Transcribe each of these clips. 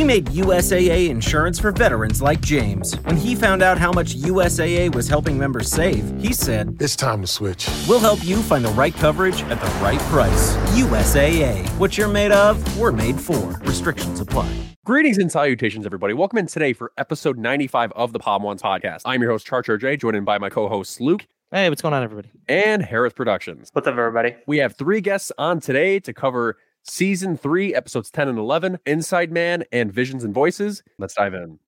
We made USAA insurance for veterans like James. When he found out how much USAA was helping members save, he said, It's time to switch. We'll help you find the right coverage at the right price. USAA. What you're made of, we're made for. Restrictions apply. Greetings and salutations, everybody. Welcome in today for episode 95 of the Podwans podcast. I'm your host, Charcher J, joined by my co hosts, Luke Hey, what's going on, everybody? and Hereth Productions. What's up, everybody? We have three guests on today to cover season three, episodes 10 and 11, Inside Man and Visions and Voices. Let's dive in.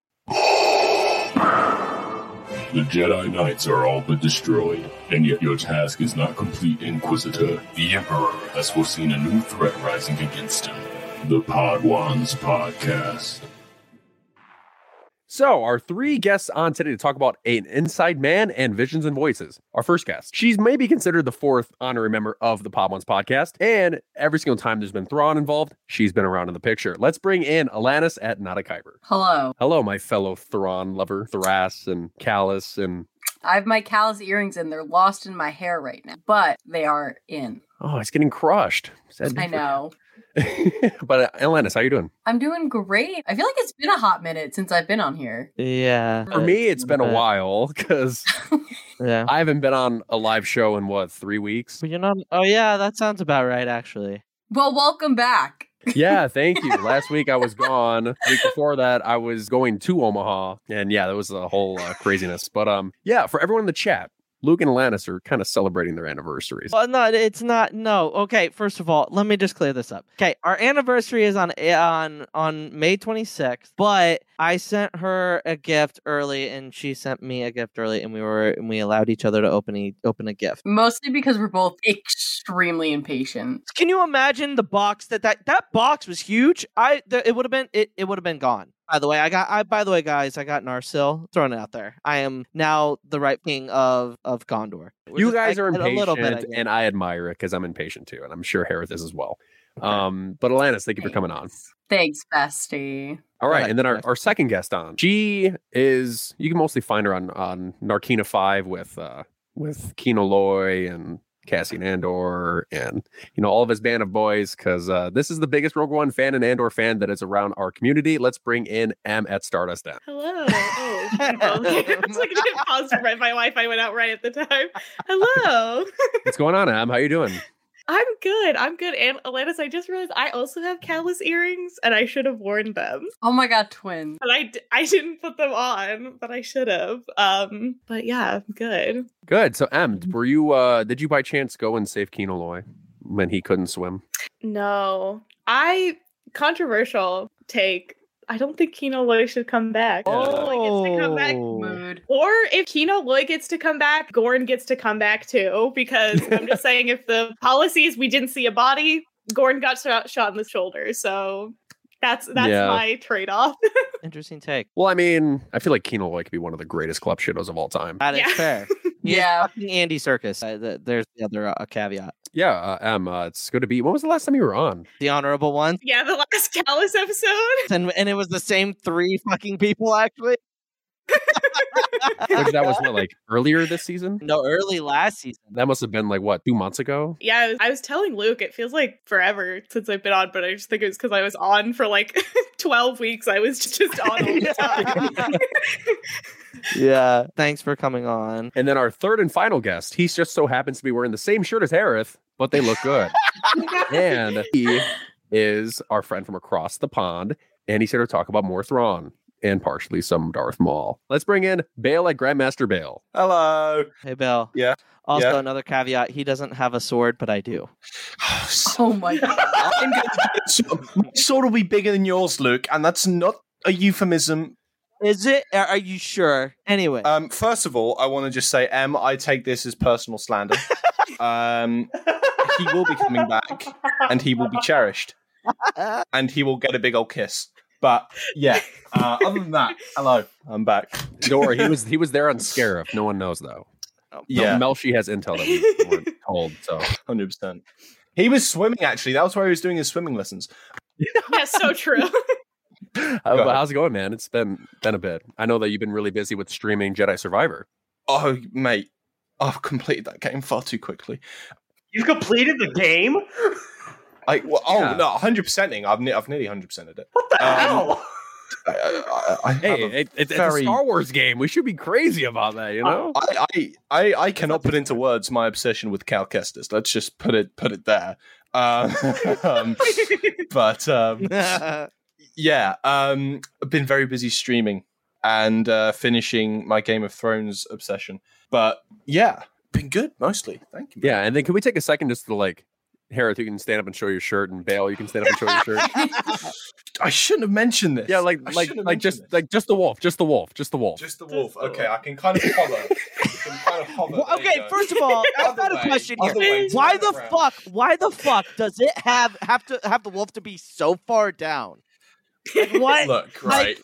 The Jedi Knights are all but destroyed, and yet your task is not complete, Inquisitor. The Emperor has foreseen a new threat rising against him. The Podwans Podcast. So, our three guests on today to talk about an Inside Man and Visions and Voices. Our first guest, she's maybe considered the fourth honorary member of the Podwans podcast, and every single time there's been Thrawn involved, she's been around in the picture. Let's bring in Alanis at Not a Kyber. Hello. Hello, my fellow Thrawn lover, Thras and Kallus, and I have my Kallus earrings in. They're lost in my hair right now, but they are in. oh, it's getting crushed. I know. but uh, Alanis, how are you doing? I'm doing great. I feel like it's been a hot minute since I've been on here. Yeah. For me, it's been a while because Yeah. I haven't been on a live show in what three weeks. But you're not. Oh, yeah, that sounds about right, actually. Well, welcome back. Yeah, thank you. Last week I was gone. The week before that I was going to Omaha, and yeah, that was a whole uh, craziness. But um, yeah, for everyone in the chat, Luke and Alanis are kind of celebrating their anniversaries. Well, no, it's not. No. Okay. First of all, let me just clear this up. Okay, our anniversary is on eh, on on May 26th, but I sent her a gift early, and she sent me a gift early, and we were and we allowed each other to open e- open a gift. Mostly because we're both extremely impatient. Can you imagine the box that that that box was huge? I th- it would have been it it would have been gone. By the way, I got I by the way, guys, I got Narsil. Throwing it out there. I am now the right king of of Gondor. We're you just- guys I- are a impatient, little bit, I and I admire it because I'm impatient too, and I'm sure Hereth is as well. Okay. Um, but Alanis, thank you for coming on. Thanks, bestie. All Go right, ahead, and then our, our second guest on. She is you can mostly find her on on Narkina Five with uh with Kino Loy and Cassian Andor and you know all of his band of boys because uh, this is the biggest Rogue One fan and Andor fan that is around our community. Let's bring in M at Stardust M. Hello. Oh, okay. I like, I didn't pause. Right, my Wi-Fi went out right at the time. Hello. What's going on, Em? How are you doing? I'm good. I'm good. And Alanis, I just realized I also have Kallus earrings, and I should have worn them. Oh my god, twin. But I, d- I didn't put them on, but I should have. Um, but yeah, I'm good. Good. So Em, were you uh did you by chance go and save Kino Loy when he couldn't swim? No, I controversial take. I don't think Kino Loy should come back. Kino Loy gets to come back Oh. Mood. Or if Kino Loy gets to come back, Gorn gets to come back too. Because I'm just saying, if the policies we didn't see a body, Gorn got shot, shot in the shoulder. So that's that's Yeah. my trade off. Interesting take. Well, I mean, I feel like Kino Loy could be one of the greatest club shitos of all time. That is Yeah. fair. Yeah. Andy Serkis. Uh, there's the other uh, caveat. Yeah, uh, Em, uh, it's good to be. When was the last time you were on? The honorable one, yeah, the last Kallus episode. and and it was the same three fucking people actually. Which that was what, like earlier this season? No, early last season. That must have been like what, two months ago? Yeah, I was, I was telling Luke, it feels like forever since I've been on, but I just think it was because I was on for like 12 weeks. I was just on all the time. Yeah. Thanks for coming on. And then our third and final guest, he just so happens to be wearing the same shirt as Hereth, but they look good. and he is our friend from across the pond, and he's here to talk about more Thrawn and partially some Darth Maul. Let's bring in Bale at Grandmaster Bale. Hello. Hey, Bill. Yeah, Also, yeah. another caveat: he doesn't have a sword, but I do. Oh my god. I'm going to get some- My sword will be bigger than yours, Luke, and that's not a euphemism. Is it? Are are you sure? Anyway, Um, first of all, I want to just say, M, I take this as personal slander. um, he will be coming back, and he will be cherished, and he will get a big old kiss. But yeah, uh, other than that, hello, I'm back. Don't worry, he was he was there on Scarif. No one knows though. Yeah, Mel, Melshi has intel that we weren't told. So hundred percent. He was swimming actually. That was where he was doing his swimming lessons. yeah, so true. How- ahead. how's it going, man? It's been been a bit. I know that you've been really busy with streaming Jedi Survivor. Oh, mate, I've completed that game far too quickly. You've completed the game? I well, oh Yeah. no, hundred percenting. I've ne- I've nearly hundred percented it. What the Um, hell? I, I have Hey, a it, it's, very- it's a Star Wars game. We should be crazy about that, you know? I, I, I, I cannot put into words my obsession with Cal Kestis. Let's just put it put it there. Uh, um, but um, yeah, um, I've been very busy streaming and uh, finishing my Game of Thrones obsession. But yeah, been good mostly. Thank you. yeah, and then can we take a second just to like, Hereth, you can stand up and show your shirt, and Bale, you can stand up and show your shirt. I shouldn't have mentioned this. Yeah, like I like like just this. like just the wolf, just the wolf, just the wolf. just the wolf. Okay, I can kind of hover. I can kind of hover. Well, okay, first of all, I've got a question here. way, Why the around. fuck? Why the fuck does it have have to have the wolf to be so far down? Like what? Look, Like, right.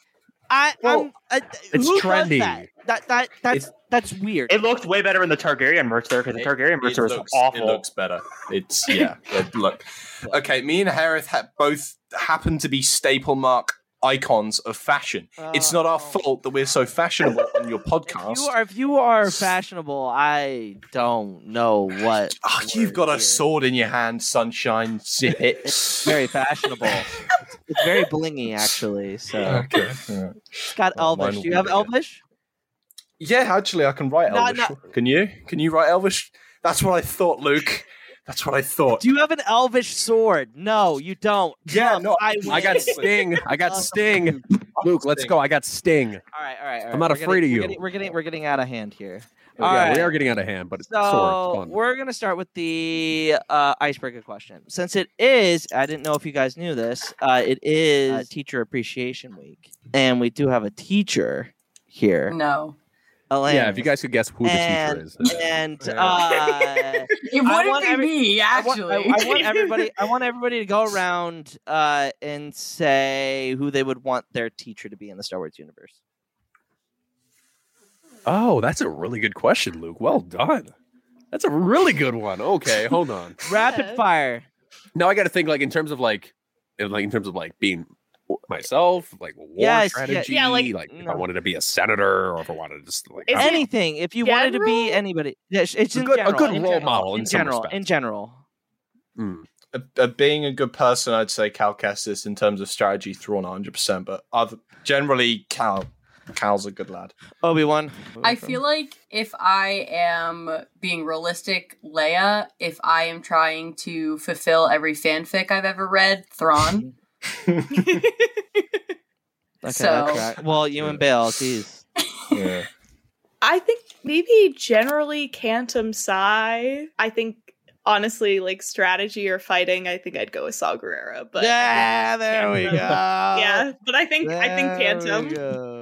I, Well, I'm. I, it's who does trendy. That? that that that's that's weird. It looked way better in the Targaryen merch there because the Targaryen merch it was looks, awful. It looks better. It's yeah. it- look, okay. Me and Hereth ha- both happen to be staple mark icons of fashion. it's not our Oh. fault that we're so fashionable on your If podcast. you are if you are fashionable, I don't know what. oh, you've got a sword in your hand, sunshine. Zip it. It's very fashionable. it's, it's very blingy, actually. So okay. it's got Well, Elvish. Do you have bigger. Elvish? Yeah, actually, I can write No, Elvish. Can you? Can you write Elvish? That's what I thought, Luke. That's what I thought. Do you have an Elvish sword? No, you don't. Yeah, Trump, no, I, I got. Sting. I got Sting. Luke, let's go. I got Sting. All right, all right. all right. I'm not We're afraid getting- of we're you. getting- We're getting we're getting out of hand here. Yeah, All we are getting out of hand, but it's So sword. It's fun. we're gonna start with the uh, icebreaker question. Since it is, I didn't know if you guys knew this. Uh, it is uh, Teacher Appreciation Week, and we do have a teacher here. No. Elaine. Yeah, if you guys could guess who the teacher is. and Yeah. uh, It wouldn't be every- me, I want, I, actually. I want everybody. I want everybody to go around uh, and say who they would want their teacher to be in the Star Wars universe. Oh, that's a really good question, Luke. Well done. That's a really good one. Okay, hold on. Rapid fire. Now I got to think like in terms of like, in, like in terms of like being myself, like war Yes, strategy, Yeah, like- like, if No. I wanted to be a senator or if I wanted to just like Is I don't know. Anything. If you wanted to be anybody, it's it's A in good- a good role general, model in in general. respect. In general. Mm. Uh, uh, being a good person, I'd say Cal Kestis in terms of strategy, Thrawn 100%. But other, generally, Cal. Cal's a good lad. Obi Wan. I feel like if I am being realistic, Leia, if I am trying to fulfill every fanfic I've ever read, Thrawn. Okay, So- Well, you and Bale, geez. Yeah. I think maybe generally Kantam Sy. I think honestly, like strategy or fighting, I think I'd go with Saw Gerrera. But yeah, there we go. yeah. But I think I think There we go.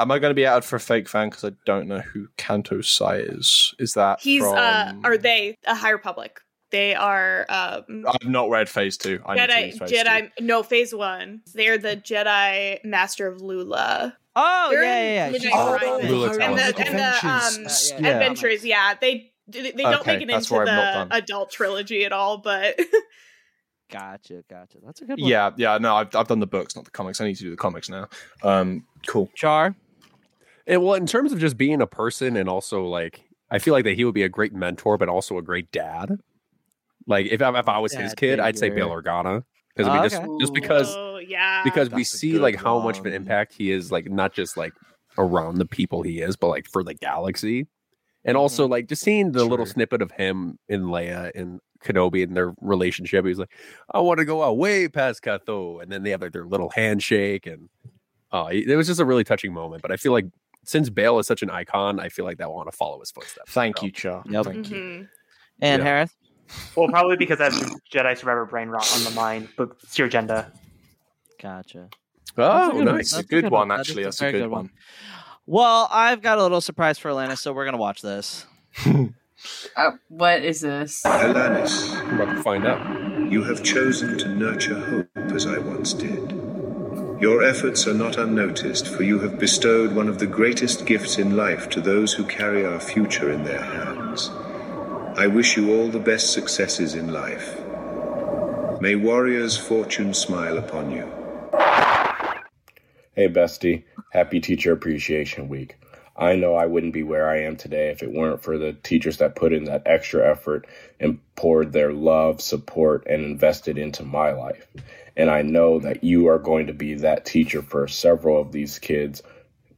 Am I going to be outed for a fake fan because I don't know who Kanto Sai is? Is that He's uh, are they a High Republic? They are um I've not read Phase Two. I need to Jedi. Two. Jedi. No, Phase One. They're the Jedi Master of Lula. Oh, They're yeah, yeah, yeah. Midnight She's- Lula and the, and the Adventures. um, Yeah. adventures. Yeah, they they don't Okay, make it into the I'm not done. adult trilogy at all. But Gotcha, gotcha. That's a good one. Yeah, yeah. No, I've, I've done the books, not the comics. I need to do the comics now. Um, cool. Char. And well, in terms of just being a person and also like, I feel like that he would be a great mentor, but also a great dad. Like if I, if I was his Dad kid, I'd say figure. Bail Organa because Oh, we just okay. just because oh yeah, because we That's a see good like how much of an impact he is like not just like around the people he is but like for the galaxy and also like just seeing the little snippet of him and Leia and Kenobi and their relationship he's like I want to go out way past Katho and then they have like their little handshake and uh it was just a really touching moment but I feel like since Bale is such an icon I feel like that will want to follow his footsteps Thank So, you, Char. Yep. Thank you. Mhm. And Yeah. Hereth. Well, probably because I have Jedi Survivor brain rot on the mind, but it's your agenda. Gotcha. oh good one. nice That's a good good one, one. That actually. is a That's a good good one. Well, I've got a little surprise for Alana, so we're gonna watch this. Uh, what is this? Alanis, I'm about to find out you have chosen to nurture hope as I once did. Your efforts are not unnoticed, for you have bestowed one of the greatest gifts in life to those who carry our future in their hands. I wish you all the best successes in life. May warriors' fortune smile upon you. Hey, bestie. Happy Teacher Appreciation Week. I know I wouldn't be where I am today if it weren't for the teachers that put in that extra effort and poured their love, support, and invested into my life. And I know that you are going to be that teacher for several of these kids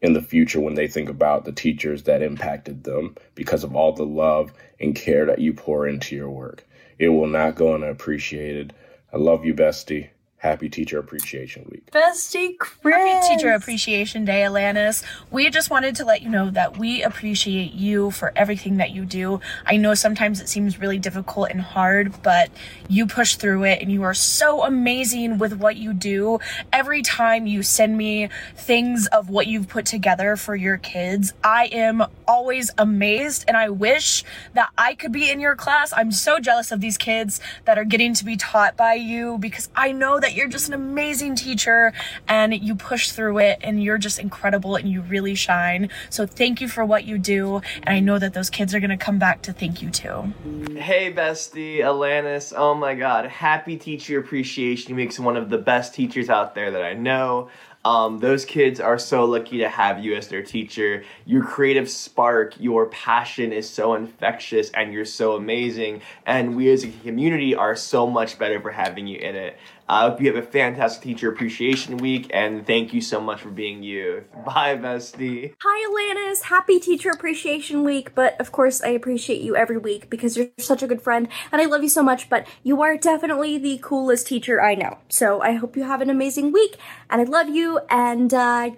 in the future when they think about the teachers that impacted them because of all the love and care that you pour into your work. It will not go unappreciated. I love you, bestie. Happy Teacher Appreciation Week. Bestie Chris. Happy Teacher Appreciation Day, Alanis. We just wanted to let you know that we appreciate you for everything that you do. I know sometimes it seems really difficult and hard, but you push through it and you are so amazing with what you do. Every time you send me things of what you've put together for your kids, I am always amazed and I wish that I could be in your class. I'm so jealous of these kids that are getting to be taught by you because I know that you're just an amazing teacher and you push through it and you're just incredible and you really shine. So thank you for what you do. And I know that those kids are going to come back to thank you too. Hey, bestie, Alanis. Oh my god. Happy Teacher Appreciation Week's one of the best teachers out there that I know. Um, those kids are so lucky to have you as their teacher. Your creative spark, your passion is so infectious, and you're so amazing. And we as a community are so much better for having you in it. I hope you have a fantastic Teacher Appreciation Week, and thank you so much for being you. Bye, bestie. Hi, Alanis. Happy Teacher Appreciation Week. But of course, I appreciate you every week because you're such a good friend and I love you so much. But you are definitely the coolest teacher I know. So I hope you have an amazing week and I love you. And uh,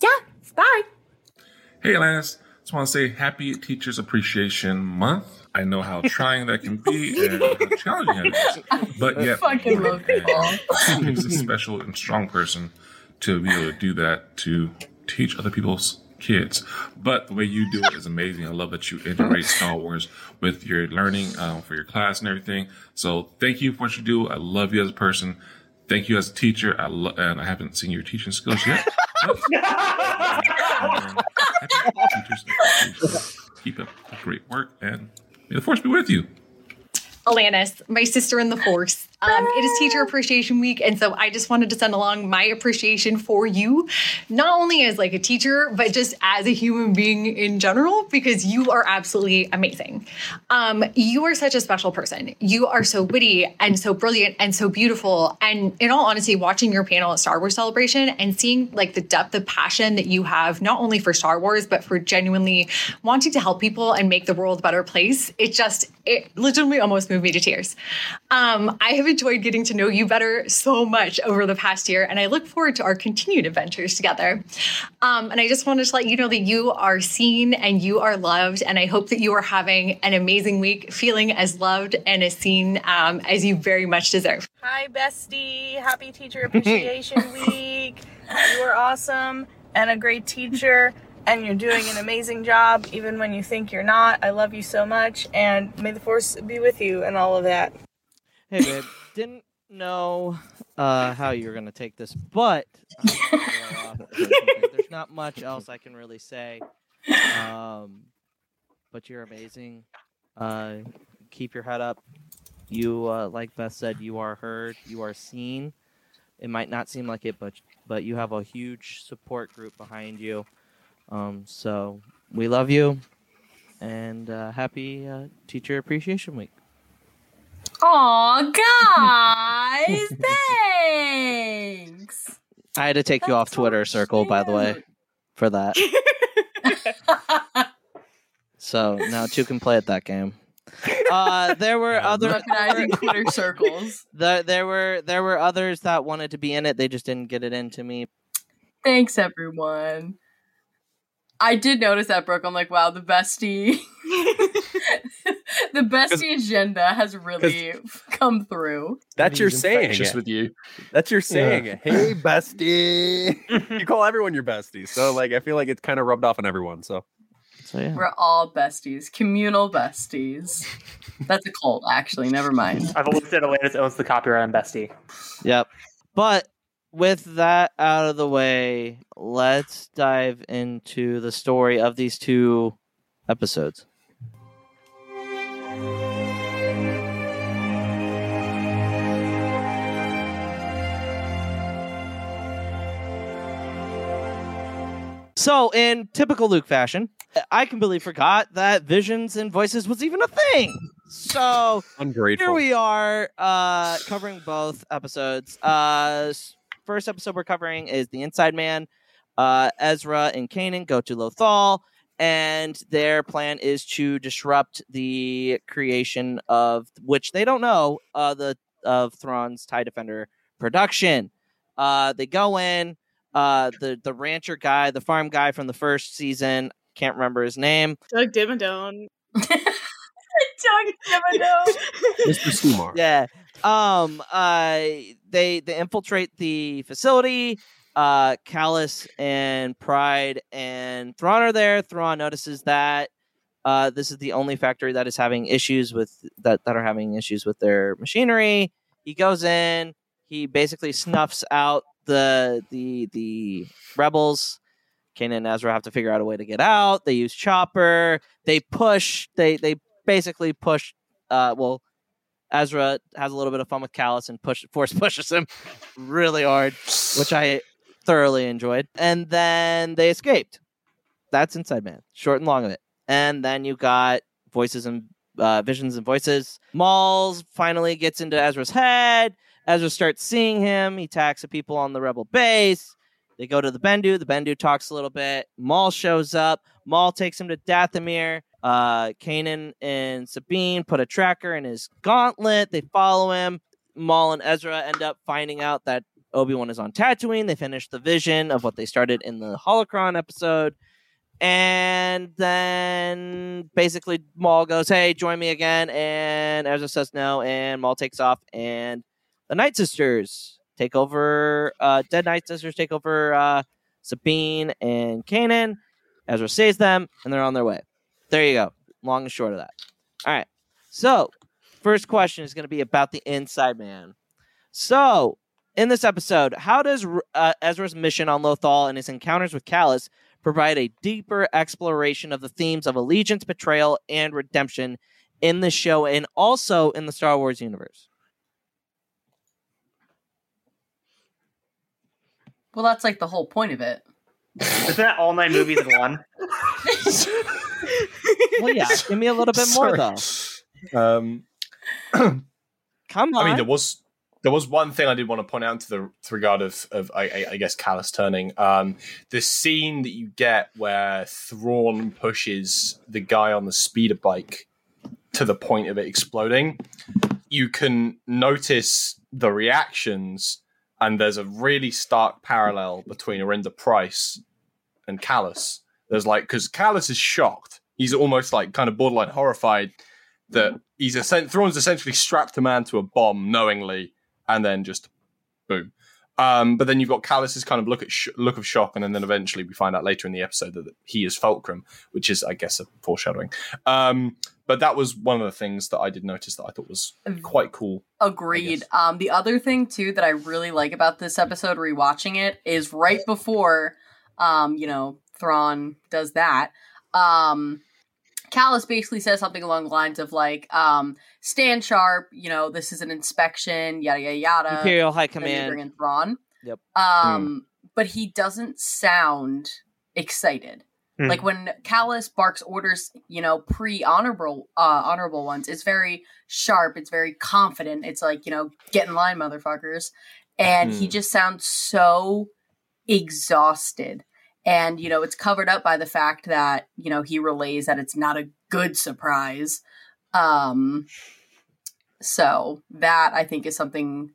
yeah, bye. Hey, Lance. Just want to say Happy Teachers Appreciation Month. I know how trying that can be and how challenging it is. But yet, fucking love it takes a special and strong person to be able to do that, to teach other people's kids. But the way you do it is amazing. I love that you integrate Star Wars with your learning um, for your class and everything. So thank you for what you do. I love you as a person. Thank you as a teacher. I lo- and I haven't seen your teaching skills yet. Keep up the great work and may the force be with you. Alanis, my sister in the force. Um, it is Teacher Appreciation Week, and so I just wanted to send along my appreciation for you, not only as like a teacher, but just as a human being in general, because you are absolutely amazing. Um, you are such a special person. You are so witty and so brilliant and so beautiful. And in all honesty, watching your panel at Star Wars Celebration and seeing like the depth of passion that you have, not only for Star Wars, but for genuinely wanting to help people and make the world a better place, it just it legitimately almost moved me to tears. Um, I have enjoyed getting to know you better so much over the past year, and I look forward to our continued adventures together. Um, and I just wanted to let you know that you are seen and you are loved, and I hope that you are having an amazing week, feeling as loved and as seen um, as you very much deserve. Hi, bestie. Happy Teacher Appreciation Week. You are awesome and a great teacher, and you're doing an amazing job, even when you think you're not. I love you so much, and may the force be with you and all of that. Hey, babe. Didn't know uh, how you were gonna take this, but there's not much else I can really say. Um, but you're amazing. Uh, keep your head up. You, uh, like Beth said, you are heard. You are seen. It might not seem like it, but but you have a huge support group behind you. Um, so we love you, and uh, happy uh, Teacher Appreciation Week. Aw, guys, thanks. I had to take you off Twitter circle, by the way, for that. so now two can play at that game. Uh, there were other Recognizing Twitter circles. There, there were there were others that wanted to be in it. They just didn't get it into me. Thanks, everyone. I did notice that, Brooke. I'm like, wow, the bestie, the bestie agenda has really come through. That's your saying. infectious it. with you. That's your saying. Yeah. Hey, bestie. you call everyone your bestie. So, like, I feel like it's kind of rubbed off on everyone. So, so yeah. We're all besties, communal besties. That's a cult, actually. Never mind. I've always said Atlantis owns the copyright on Bestie. Yep. But with that out of the way, let's dive into the story of these two episodes. So, in typical Luke fashion, I completely forgot that visions and voices was even a thing. So Ungrateful. here we are, uh, covering both episodes. Uh, first episode we're covering is the Inside Man. Uh, Ezra and Kanan go to Lothal, and their plan is to disrupt the creation of which they don't know uh, the of Thrawn's Tie Defender production. Uh, they go in. Uh, the the rancher guy, the farm guy from the first season, can't remember his name. Doug Dimmadome. Doug Dimmadome. Mr. Sumar. Yeah. Um. Uh. They they infiltrate the facility. Uh. Kallus and Pryce and Thrawn are there. Thrawn notices that. Uh, this is the only factory that is having issues with that that are having issues with their machinery. He goes in. He basically snuffs out the the the rebels. Kanan and Ezra have to figure out a way to get out. They use chopper. They push. They they basically push. Uh, well, Ezra has a little bit of fun with Kallus and push force pushes him really hard, which I thoroughly enjoyed. And then they escaped. That's Inside Man, short and long of it. And then you got voices and uh, visions and voices. Mauls finally gets into Ezra's head. Ezra starts seeing him. He attacks the people on the rebel base. They go to the Bendu. The Bendu talks a little bit. Maul shows up. Maul takes him to Dathomir. Uh, Kanan and Sabine put a tracker in his gauntlet. They follow him. Maul and Ezra end up finding out that Obi Wan is on Tatooine. They finish the vision of what they started in the Holocron episode. And then basically Maul goes, Hey, join me again. And Ezra says no. And Maul takes off. And the Night Sisters take over, uh, Dead Night Sisters take over uh, Sabine and Kanan. Ezra saves them, and they're on their way. There you go. Long and short of that. All right. So, first question is going to be about the Inside Man. So, in this episode, how does uh, Ezra's mission on Lothal and his encounters with Kallus provide a deeper exploration of the themes of allegiance, betrayal, and redemption in the show and also in the Star Wars universe? Well, that's like the whole point of it. Isn't that all nine movies in one? Well, yeah. Give me a little bit more, though. Um, Come I mean, there was there was one thing I did want to point out to the to regard of of I, I, I guess Kallus turning. Um, the scene that you get where Thrawn pushes the guy on the speeder bike to the point of it exploding. You can notice the reactions, and there's a really stark parallel between Arihnda Pryce and Kallus. There's like because Kallus is shocked. He's almost like kind of borderline horrified that he's essen- Thrawn's essentially strapped a man to a bomb knowingly, and then just boom. Um, but then you've got Kallus's kind of look at sh- look of shock, and then, then eventually we find out later in the episode that he is Fulcrum, which is, I guess, a foreshadowing. Um, but that was one of the things that I did notice that I thought was quite cool. Agreed. Um, the other thing too that I really like about this episode, rewatching it, is right before, um, you know, Thrawn does that. Um, Kallus basically says something along the lines of like, um, "Stand sharp. You know, this is an inspection. Yada yada yada." Imperial High Then they Command. bring in Thrawn. Yep. Um, but he doesn't sound excited. Hmm. Like when Kallus barks orders, you know, pre honorable uh honorable ones, it's very sharp, it's very confident. It's like, you know, get in line, motherfuckers. And he Hmm. just sounds so exhausted. And, you know, it's covered up by the fact that, you know, he relays that it's not a good surprise. Um so that I think is something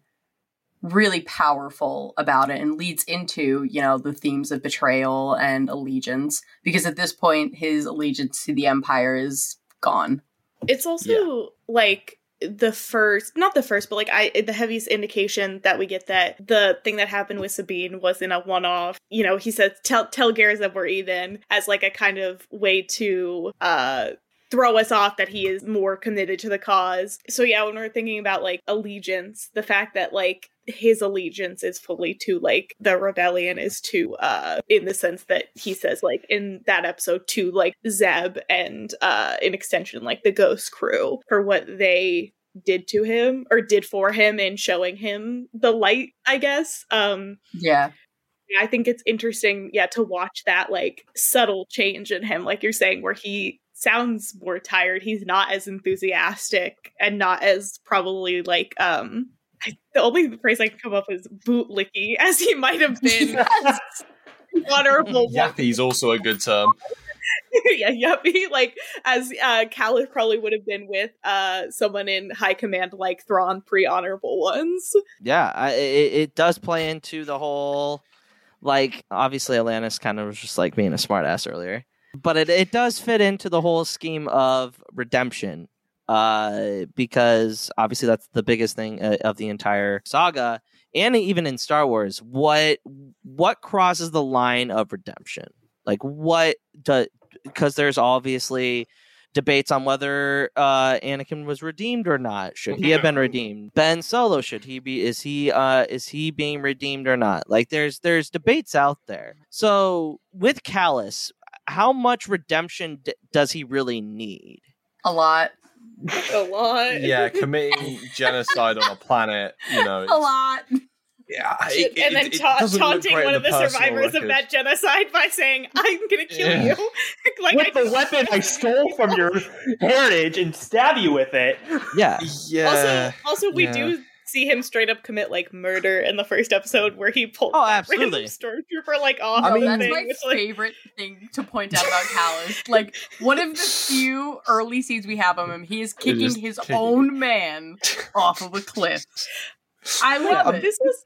really powerful about it and leads into you know the themes of betrayal and allegiance because at this point his allegiance to the empire is gone It's also like the first, not the first, but like I, the heaviest indication that we get that the thing that happened with Sabine wasn't a one-off. You know, he says, "Tell tell Garrus that we're even," as like a kind of way to uh throw us off that he is more committed to the cause. So yeah, when we're thinking about like allegiance, the fact that like his allegiance is fully to like the rebellion is to uh in the sense that he says like in that episode to like Zeb and uh in extension like the ghost crew for what they did to him or did for him in showing him the light, I guess. Um yeah yeah, I think it's interesting, yeah, to watch that like subtle change in him, like you're saying, where he sounds more tired. He's not as enthusiastic and not as probably like um I, the only phrase I can come up with is bootlicky as he might have been. Honorable Yappy's also a good term. yeah, yuppie. Like as uh Kallus probably would have been with uh someone in high command like Thrawn pre honorable ones. Yeah, I, it, it does play into the whole like obviously Atlantis kind of was just like being a smartass earlier, but it it does fit into the whole scheme of redemption, uh, because obviously that's the biggest thing uh, of the entire saga, and even in Star Wars, what what crosses the line of redemption? Like what does because there's obviously debates on whether uh Anakin was redeemed or not. Should he have been redeemed? Ben Solo should he be is he uh is he being redeemed or not? Like there's there's debates out there. So with Kallus, how much redemption d- does he really need? A lot. A lot. Yeah, committing genocide on a planet, you know. A lot. Yeah, and then ta- taunting one of the survivors of that genocide by saying, "I'm gonna kill Yeah. you," like with I the weapon I stole from your heritage and stab you with it. Yeah. Also, also we Yeah. do see him straight up commit like murder in the first episode where he pulled oh, that random absolutely. stormtrooper like off. No, the that's thing, my which, like, favorite thing to point out about Kallus. Like one of the few early scenes we have of him, he is kicking his kicking. own man off of a cliff. I love it. This was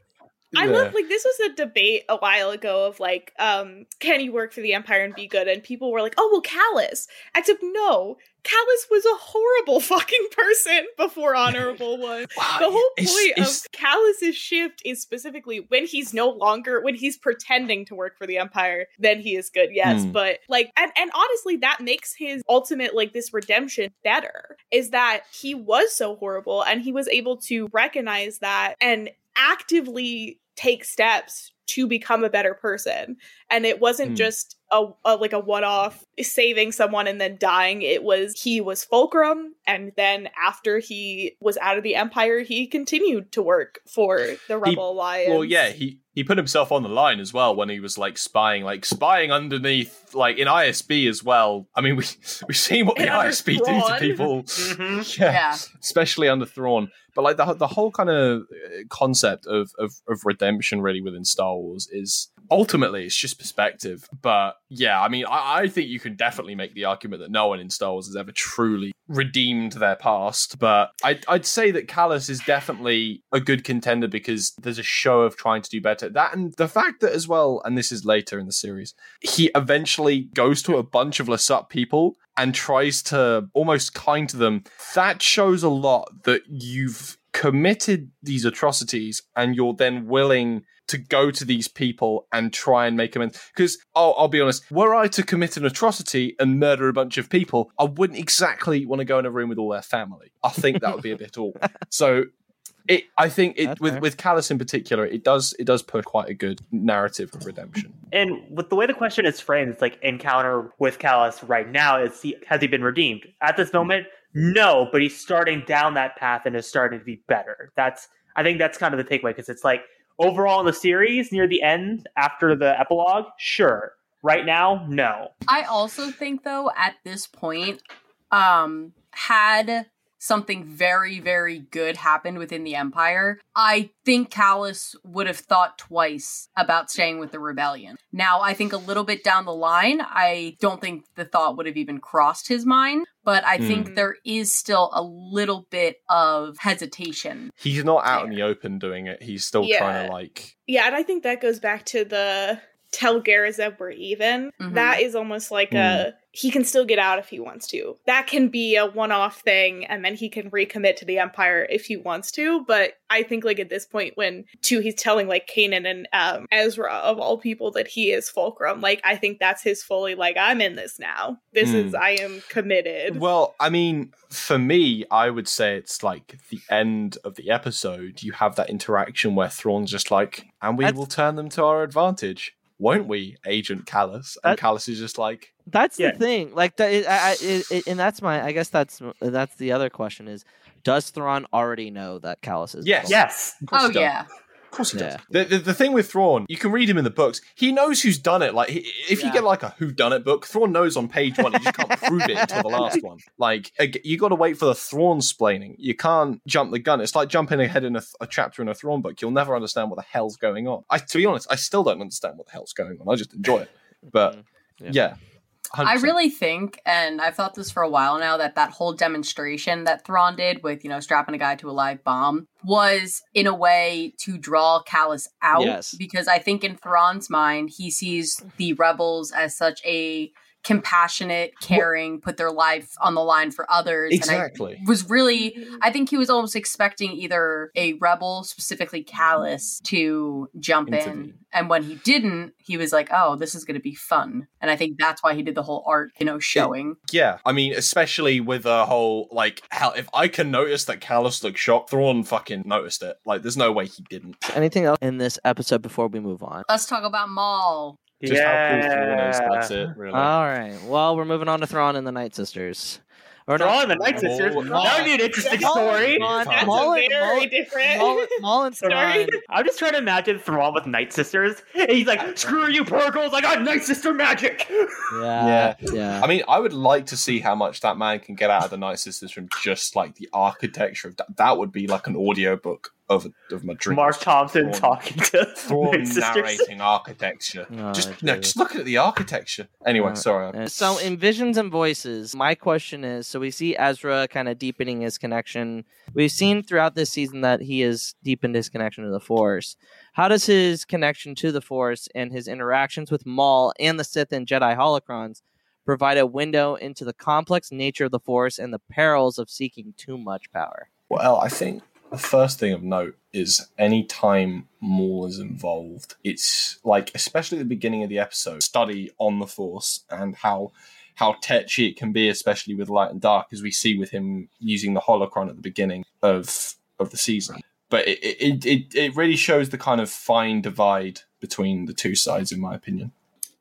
I Yeah. love like this was a debate a while ago of like, um, can you work for the Empire and be good? And people were like, oh well, Kallus. Except no, Kallus was a horrible fucking person before Honorable One. the whole it's- point it's- of Kallus's shift is specifically when he's no longer when he's pretending to work for the Empire, then he is good. Yes, Hmm. but like, and and honestly, that makes his ultimate like this redemption better. Is that he was so horrible and he was able to recognize that and actively take steps to become a better person and it wasn't Hmm. just a, a like a one-off saving someone and then dying it was he was fulcrum and then after he was out of the empire he continued to work for the He- rebel alliance Well, yeah, he he put himself on the line as well when he was like spying, like spying underneath, like in ISB as well. I mean, we we've seen what the And under ISB do to people, Mm-hmm. yeah, Yeah. especially under Thrawn. But like the the whole kind of uh, concept of, of of redemption really within Star Wars is ultimately it's just perspective. But yeah, I mean, I, I think you can definitely make the argument that no one in Star Wars has ever truly redeemed their past. But I'd, I'd say that Kallus is definitely a good contender because there's a show of trying to do better. That and the fact that as well, and this is later in the series, he eventually goes to a bunch of Lasat people and tries to almost kind to them. That shows a lot that you've committed these atrocities and you're then willing to go to these people and try and make amends. Because I'll, I'll be honest, were I to commit an atrocity and murder a bunch of people, I wouldn't exactly want to go in a room with all their family. I think that would be a bit awkward. So it, I think it with with Kallus in particular, it does it does put quite a good narrative of redemption. And with the way the question is framed, it's like encounter with Kallus right now. Is he has he been redeemed at this moment? No, but he's starting down that path and is starting to be better. That's I think that's kind of the takeaway because it's like overall in the series near the end after the epilogue, sure. Right now, no. I also think though at this point, um, had something very, very good happened within the Empire, I think Kallus would have thought twice about staying with the rebellion. Now, I think a little bit down the line, I don't think the thought would have even crossed his mind, but I Hmm. think there is still a little bit of hesitation. He's not out in the open doing it. He's still trying to like Yeah, and I think that goes back to the tell Garazeb we're even. Mhm. That is almost like Hmm. a he can still get out if he wants to. That can be a one-off thing, and then he can recommit to the Empire if he wants to. But I think like at this point, when too he's telling like Kanan and um, Ezra of all people that he is Fulcrum, like I think that's his fully like I'm in this now. This Hmm. is I am committed. Well, I mean, for me, I would say it's like the end of the episode. You have that interaction where Thrawn's just like, and we will turn them to our advantage, won't we, Agent Kallus? And Kallus is just like, That's Yeah. the thing. Like, that, it, I, I, it, it- and that's my. I guess that's that's the other question is: Does Thrawn already know that Kallus is? Yes. Yes. Oh yeah. Of course he does. The, the, the thing with Thrawn, you can read him in the books. He knows who's done it. Like, he, if you get like a who done it book, Thrawn knows on page one. You just can't prove it until the last one. Like, you got to wait for the Thrawn splaining. You can't jump the gun. It's like jumping ahead in a, a chapter in a Thrawn book. You'll never understand what the hell's going on. I, to be honest, I still don't understand what the hell's going on. I just enjoy it. But yeah, I 100%. really think, and I've thought this for a while now, that that whole demonstration that Thrawn did with, you know, strapping a guy to a live bomb was in a way to draw Kallus out. Yes. Because I think in Thrawn's mind, he sees the rebels as such a compassionate, caring, put their life on the line for others. Exactly. And I was really, mm-hmm. I think he was almost expecting either a rebel, specifically Kallus, mm-hmm. to jump in. And when he didn't, he was like, oh, this is going to be fun. And I think that's why he did the whole art, you know, showing. Yeah, I mean, especially with the whole like, how if I can notice that Kallus looked shocked, Thrawn fucking noticed it. Like, there's no way he didn't. Anything else in this episode before we move on? Let's talk about Maul. Just how cool Thrawn is. That's it. Really. All right. Well, we're moving on to Thrawn and the Night Sisters. Or Thrawn and the Night Sisters? Oh, That would be an interesting story. Thrawn- That's a Maul and- very Maul- different Maul- Maul and Sorry. Thrawn. I'm just trying to imagine Thrawn with Night Sisters. And he's like, screw you, Purrgils, I got Night Sister magic. Yeah. Yeah. I mean, I would like to see how much that man can get out of the Night Sisters from just like the architecture of that. That would be like an audio book of of my dreams. Marc Thompson Thrawn- talking to Thrawn Night narrating architecture. Oh, just no, just looking at the architecture. Anyway, sorry. So in Visions and Voices, my question is: so we see Ezra kind of deepening his connection. We've seen throughout this season that he has deepened his connection to the Force. How does his connection to the Force and his interactions with Maul and the Sith and Jedi holocrons provide a window into the complex nature of the Force and the perils of seeking too much power? Well, I think the first thing of note is any time Maul is involved, it's like, especially at the beginning of the episode, study on the Force and how how tetchy it can be, especially with light and dark, as we see with him using the holocron at the beginning of of the season. But it it, it, it really shows the kind of fine divide between the two sides, in my opinion.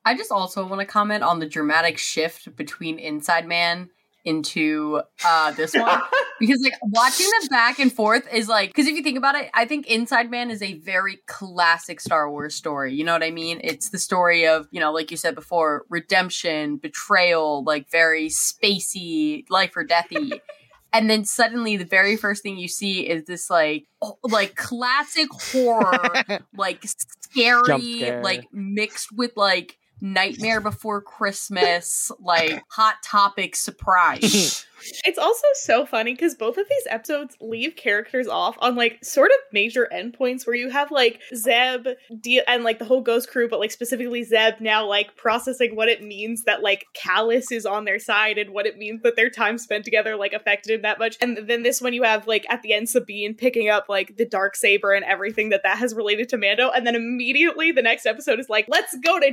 I just also want to comment on the dramatic shift between Inside Man into uh this one. Because like watching them back and forth is like because if you think about it i think inside man is a very classic star wars story you know what i mean? It's the story of you know like you said before redemption betrayal like very spacey life or deathy. And then suddenly the very first thing you see is this like oh, like classic horror like scary like mixed with like nightmare before christmas like hot topic surprise It's also so funny because both of these episodes leave characters off on like sort of major endpoints where you have like Zeb de- and like the whole Ghost crew, but like specifically Zeb now like processing what it means that like Kallus is on their side and what it means that their time spent together like affected him that much. And then this one you have like at the end Sabine picking up like the dark saber and everything that that has related to Mando, and then immediately the next episode is like let's go to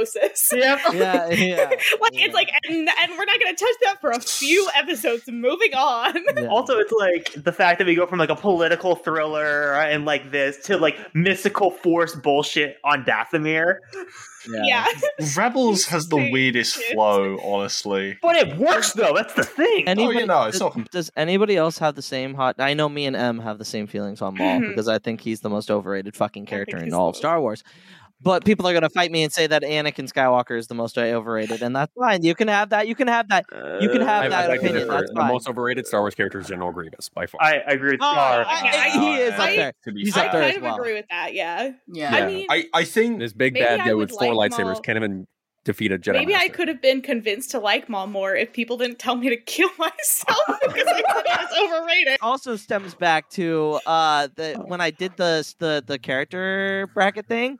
Geonosis. Yep. Yeah, yeah. like it's like and, and we're not gonna touch that for a few episodes moving on Also, it's like the fact that we go from like a political thriller and like this to like mystical force bullshit on Dathomir. yeah, Rebels has the weirdest flow, honestly. But it works though. That's the thing. Anybody, no, it's does, not- does anybody else have the same hot? I know me and M have the same feelings on Maul Mhm. because I think he's the most overrated fucking character in all of Star Wars. But people are gonna fight me and say that Anakin Skywalker is the most overrated, and that's fine. You can have that. You can have that. You can have I, that I beg to opinion. differ. That's The fine. most overrated Star Wars character is General Grievous by far. I agree with Oh, Star. I- I- he is up I- there. To be He's I up there kind as of well. agree with that. Yeah, yeah I mean, I, I think This big bad guy with four like lightsabers Maul. can't even defeat a Jedi. maybe I could have been convinced to like Maul more if people didn't tell me to kill myself because I thought he was overrated. also stems back to uh the when I did the the the character bracket thing,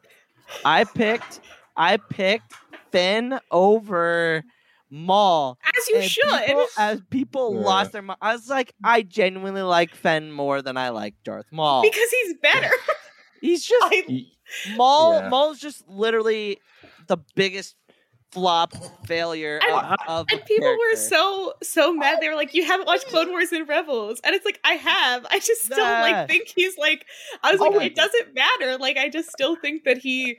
I picked I picked Finn over Maul. As you And should. People, as people Yeah. lost their mind, I was like, I genuinely like Finn more than I like Darth Maul. because he's better. He's just I, Maul. Yeah. Maul's just literally the biggest flop failure of, of and a people were so so mad. They were like, "You haven't watched Clone Wars and Rebels," and it's like, "I have. I just still Nah. like think he's like." I was like, "It doesn't matter." Like, I just still think that he,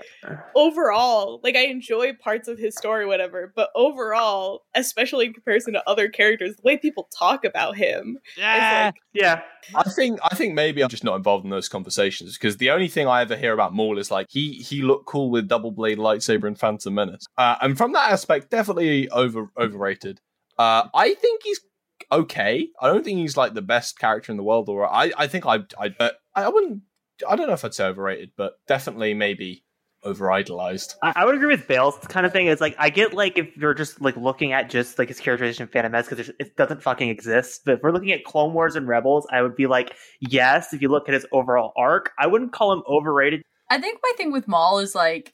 overall, like, I enjoy parts of his story, whatever. But overall, especially in comparison to other characters, the way people talk about him, yeah, like, yeah. I think I think maybe I'm just not involved in those conversations because the only thing I ever hear about Maul is like he he looked cool with double blade lightsaber and Phantom Menace, uh, and from that aspect, definitely over overrated. Uh, I think he's okay. I don't think he's like the best character in the world, or I I think I I but I wouldn't I don't know if I'd say overrated, but definitely maybe over idolized. I, I would agree with Bale's kind of thing. It's like I get like if you're just like looking at just like his characterization in Phantom Menace because it doesn't fucking exist. But if we're looking at Clone Wars and Rebels, I would be like, yes. If you look at his overall arc, I wouldn't call him overrated. I think my thing with Maul is like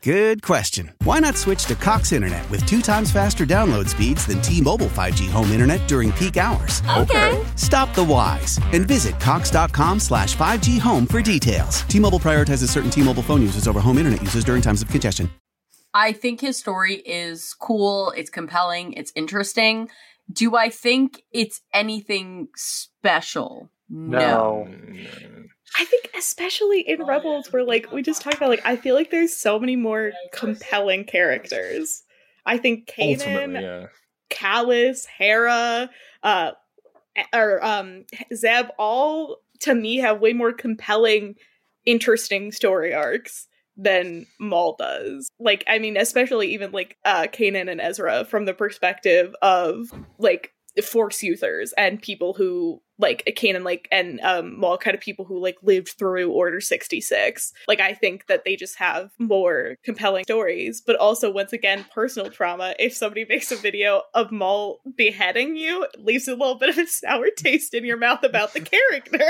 Good question. Why not switch to Cox Internet with two times faster download speeds than T-Mobile 5G home internet during peak hours? Okay. Stop the whys and visit cox.com slash 5G home for details. T-Mobile prioritizes certain T-Mobile phone users over home internet users during times of congestion. I think his story is cool, it's compelling, it's interesting. Do I think it's anything special? No. Mm. I think especially in Rebels, where like we just talked about, like I feel like there's so many more compelling characters. I think Kanan, Ultimately, yeah. Kallus, Hera, uh, or um, Zeb, all to me have way more compelling, interesting story arcs than Maul does. Like, I mean, especially even like uh Kanan and Ezra from the perspective of like force users and people who like Kanan like and um Maul kind of people who like lived through Order 66. Like I think that they just have more compelling stories, but also once again personal trauma. If somebody makes a video of Maul beheading you, it leaves a little bit of a sour taste in your mouth about the character.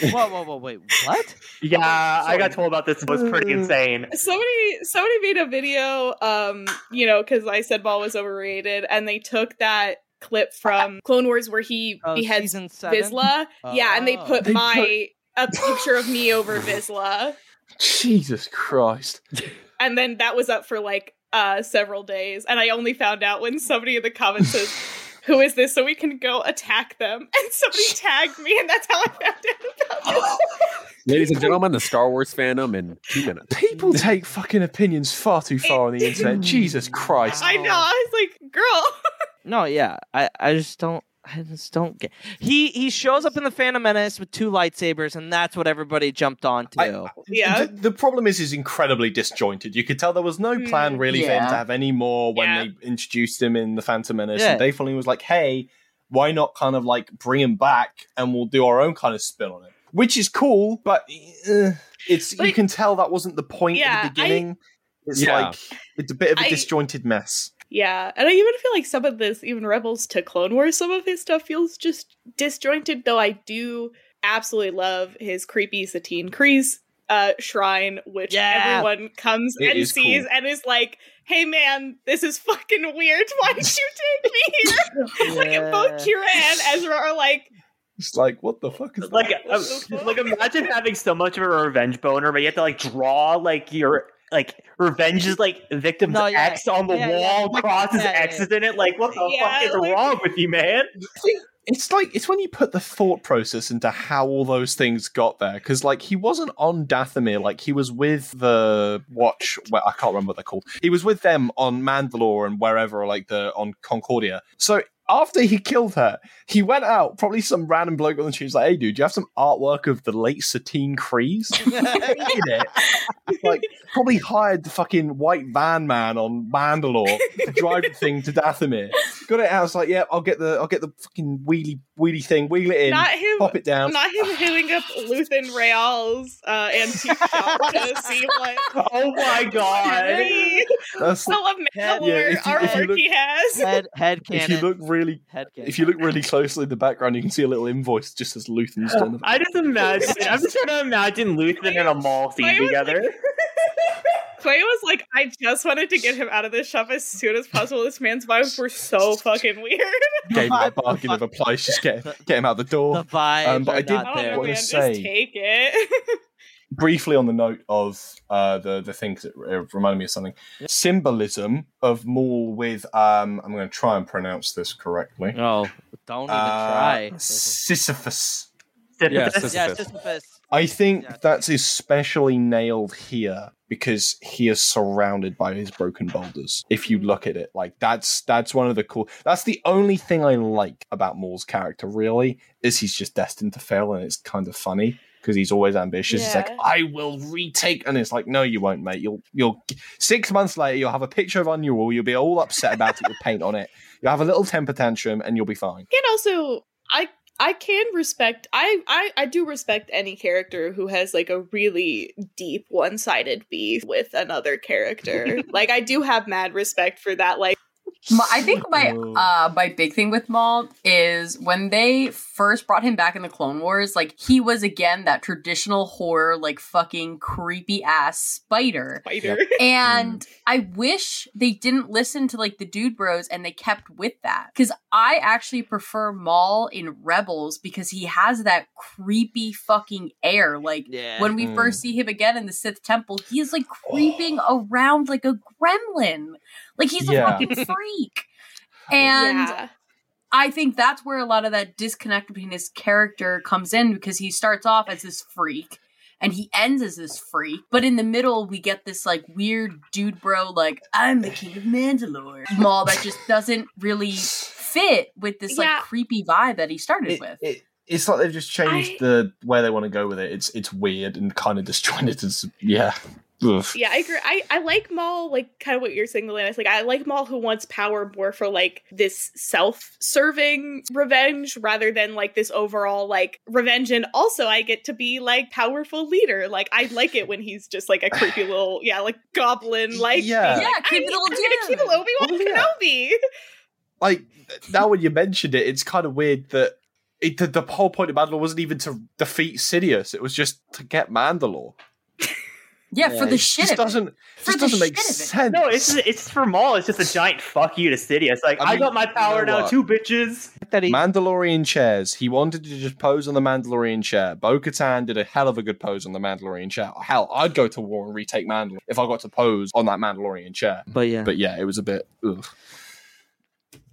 whoa, whoa, whoa, wait, what? Yeah, I got told about this. It was pretty insane. somebody somebody made a video um you know because i said Maul was overrated and they took that clip from clone wars where he Oh, beheads season seven? vizsla yeah and they Oh. put They my a picture of me over vizsla Jesus Christ. and then that was up for like uh several days and i only found out when somebody in the comments says who is this so we can go attack them and somebody tagged me and that's how i found out about this Ladies and gentlemen, the Star Wars fandom in two minutes. People take fucking opinions far too far on the internet. Jesus Christ. i know i was like girl No, yeah, I, I just don't, I just don't get. He he shows up in the Phantom Menace with two lightsabers, and that's what everybody jumped on to. yeah The, the problem is, is incredibly disjointed. You could tell there was no plan really for him to have any more when Yeah. they introduced him in the Phantom Menace. Yeah. And Dave Filoni was like, "Hey, why not kind of like bring him back and we'll do our own kind of spin on it," which is cool, but uh, it's you can tell that wasn't the point Yeah, at the beginning. it's Yeah. like it's a bit of a I- disjointed mess. Yeah, and I even feel like some of this, even Rebels to Clone Wars, some of his stuff feels just disjointed. Though I do absolutely love his creepy Satine Kryze uh, shrine, which Yeah. everyone comes It and sees cool. and is like, "Hey, man, this is fucking weird. Why did you take me here?" like Yeah. both Kira and Ezra are like, It's like, what the fuck is Like, that? uh, like imagine having so much of a revenge boner, but you have to like draw like your like revenge is like victim's No, yeah. X on the Yeah, yeah. wall, crosses Yeah, yeah. X's in it. Like, what the Yeah, fuck is like- wrong with you, man? it's like it's when you put the thought process into how all those things got there because like he wasn't on dathomir like he was with the watch well i can't remember what they're called he was with them on mandalore and wherever like the on concordia so after he killed her, he went out, probably some random bloke on the street, was like, hey, dude, do you have some artwork of the late Satine it. Like, probably hired the fucking white van man on Mandalore to drive the thing to Dathomir. Got it out. I was like, yeah, I'll get the I'll get the fucking wheelie wheelie thing, wheel it in, Not him. pop it down. Not him hitting up Luthen Rael's uh, antique shop to see what. Oh my god! That's- Full of Yeah, Mandalore if you- if you look- he has. Head head If you look really, Head cannon. if you look really closely in the background, you can see a little invoice just as Luthen's done. I just imagine. I'm just trying to imagine Luthen and a mall scene together. was together. Kleya was like, I just wanted to get him out of this shop as soon as possible. This man's vibes were so fucking weird. Gave him a bargain of a price, just get get him out the door. The vibes Um, but are I did not there. want Man, to just take it. briefly on the note of uh, the the thing 'cause it, it reminded me of something symbolism of Maul with um I'm going to try and pronounce this correctly. Oh, don't even Uh, try. Sisyphus. Yeah, Sisyphus. Yeah, Sisyphus. I think that's especially nailed here because he is surrounded by his broken boulders. If you look at it, like that's that's one of the cool. That's the only thing I like about Maul's character. Really, is he's just destined to fail, and it's kind of funny because he's always ambitious. It's like I will retake, and it's like no, you won't, mate. You'll you'll six months later, you'll have a picture of on your wall. You'll be all upset about it with paint on it. You'll have a little temper tantrum, and you'll be fine. And also I I can respect I, I I do respect any character who has like a really deep one-sided beef with another character. like I do have mad respect for that like I think my uh my big thing with Maul is when they first brought him back in the Clone Wars, like he was again that traditional horror, like fucking creepy ass spider. spider. And I wish they didn't listen to like the dude bros and they kept with that. Because I actually prefer Maul in Rebels because he has that creepy fucking air. Like Yeah. when we Mm. first see him again in the Sith Temple, he is like creeping around like a gremlin. Like he's a Yeah. fucking freak. And yeah. I think that's where a lot of that disconnect between his character comes in because he starts off as this freak and he ends as this freak. But in the middle, we get this like weird dude bro, like, I'm the king of Mandalore. Maul that just doesn't really fit with this like creepy vibe that he started It- with. it- it's like they've just changed I- the where they want to go with it. It's it's weird and kind of disjointed. It's, yeah. Ugh. Yeah, I agree. I, I like Maul, like kind of what you're saying, Lance. Like I like Maul who wants power more for like this self-serving revenge rather than like this overall like revenge. And also, I get to be like powerful leader. Like I like it when he's just like a creepy little yeah, like goblin like Yeah. Yeah, creepy little I'm gonna dude. kill Obi Wan Oh, yeah. Kenobi. Like now when you mentioned it, it's kind of weird that it, the, the whole point of Mandalore wasn't even to defeat Sidious. It was just to get Mandalore. Yeah, for the shit just of it. doesn't For just the doesn't make shit of it. sense. No, it's it's for Maul. It's just a giant fuck you to Sidious. Like I I, mean, got my you power know now, two bitches. That he, Mandalorian chairs. He wanted to just pose on the Mandalorian chair. Bo Katan did a hell of a good pose on the Mandalorian chair. Hell, I'd go to war and retake Mandalore if I got to pose on that Mandalorian chair. but yeah. But yeah, it was a bit. Ugh.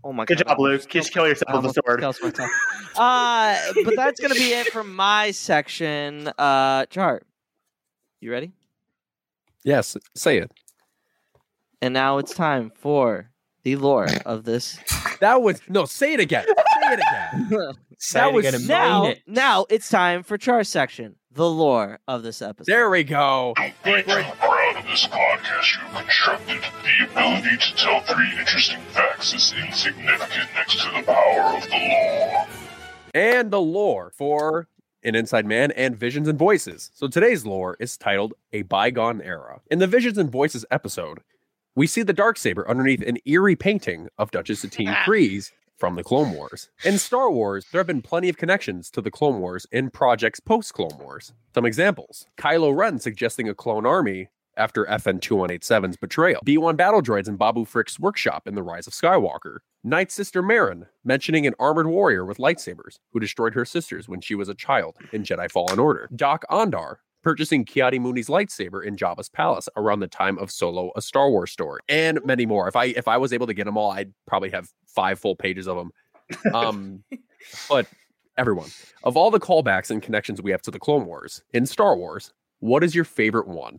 oh my Good god. job, Luke. Just kill yourself with Almost a sword. uh, but that's gonna be it for my section. Uh, chart. You ready? Yes, say it. And now it's time for the lore of this. That was no. Say it again. Say it again. Say That it was again and now, it. now it's time for char section. The lore of this episode. There we go. I am proud of this podcast you constructed. The ability to tell three interesting facts is insignificant next to the power of the law. and the lore for an Inside Man and Visions and Voices. So today's lore is titled A Bygone Era. In the Visions and Voices episode, we see the dark saber underneath an eerie painting of Duchess Satine Kryze from the Clone Wars. In Star Wars, there have been plenty of connections to the Clone Wars in projects post Clone Wars. Some examples Kylo Ren suggesting a clone army after FN 2187's betrayal, B1 battle droids in Babu Frick's workshop in The Rise of Skywalker, Nightsister Merrin mentioning an armored warrior with lightsabers who destroyed her sisters when she was a child in Jedi Fallen Order, Doc Ondar purchasing Ki-Adi-Mundi's lightsaber in Jabba's palace around the time of Solo: A Star Wars Story, and many more. If I if I was able to get them all, I'd probably have five full pages of them. Um, but everyone, of all the callbacks and connections we have to the Clone Wars in Star Wars, what is your favorite one?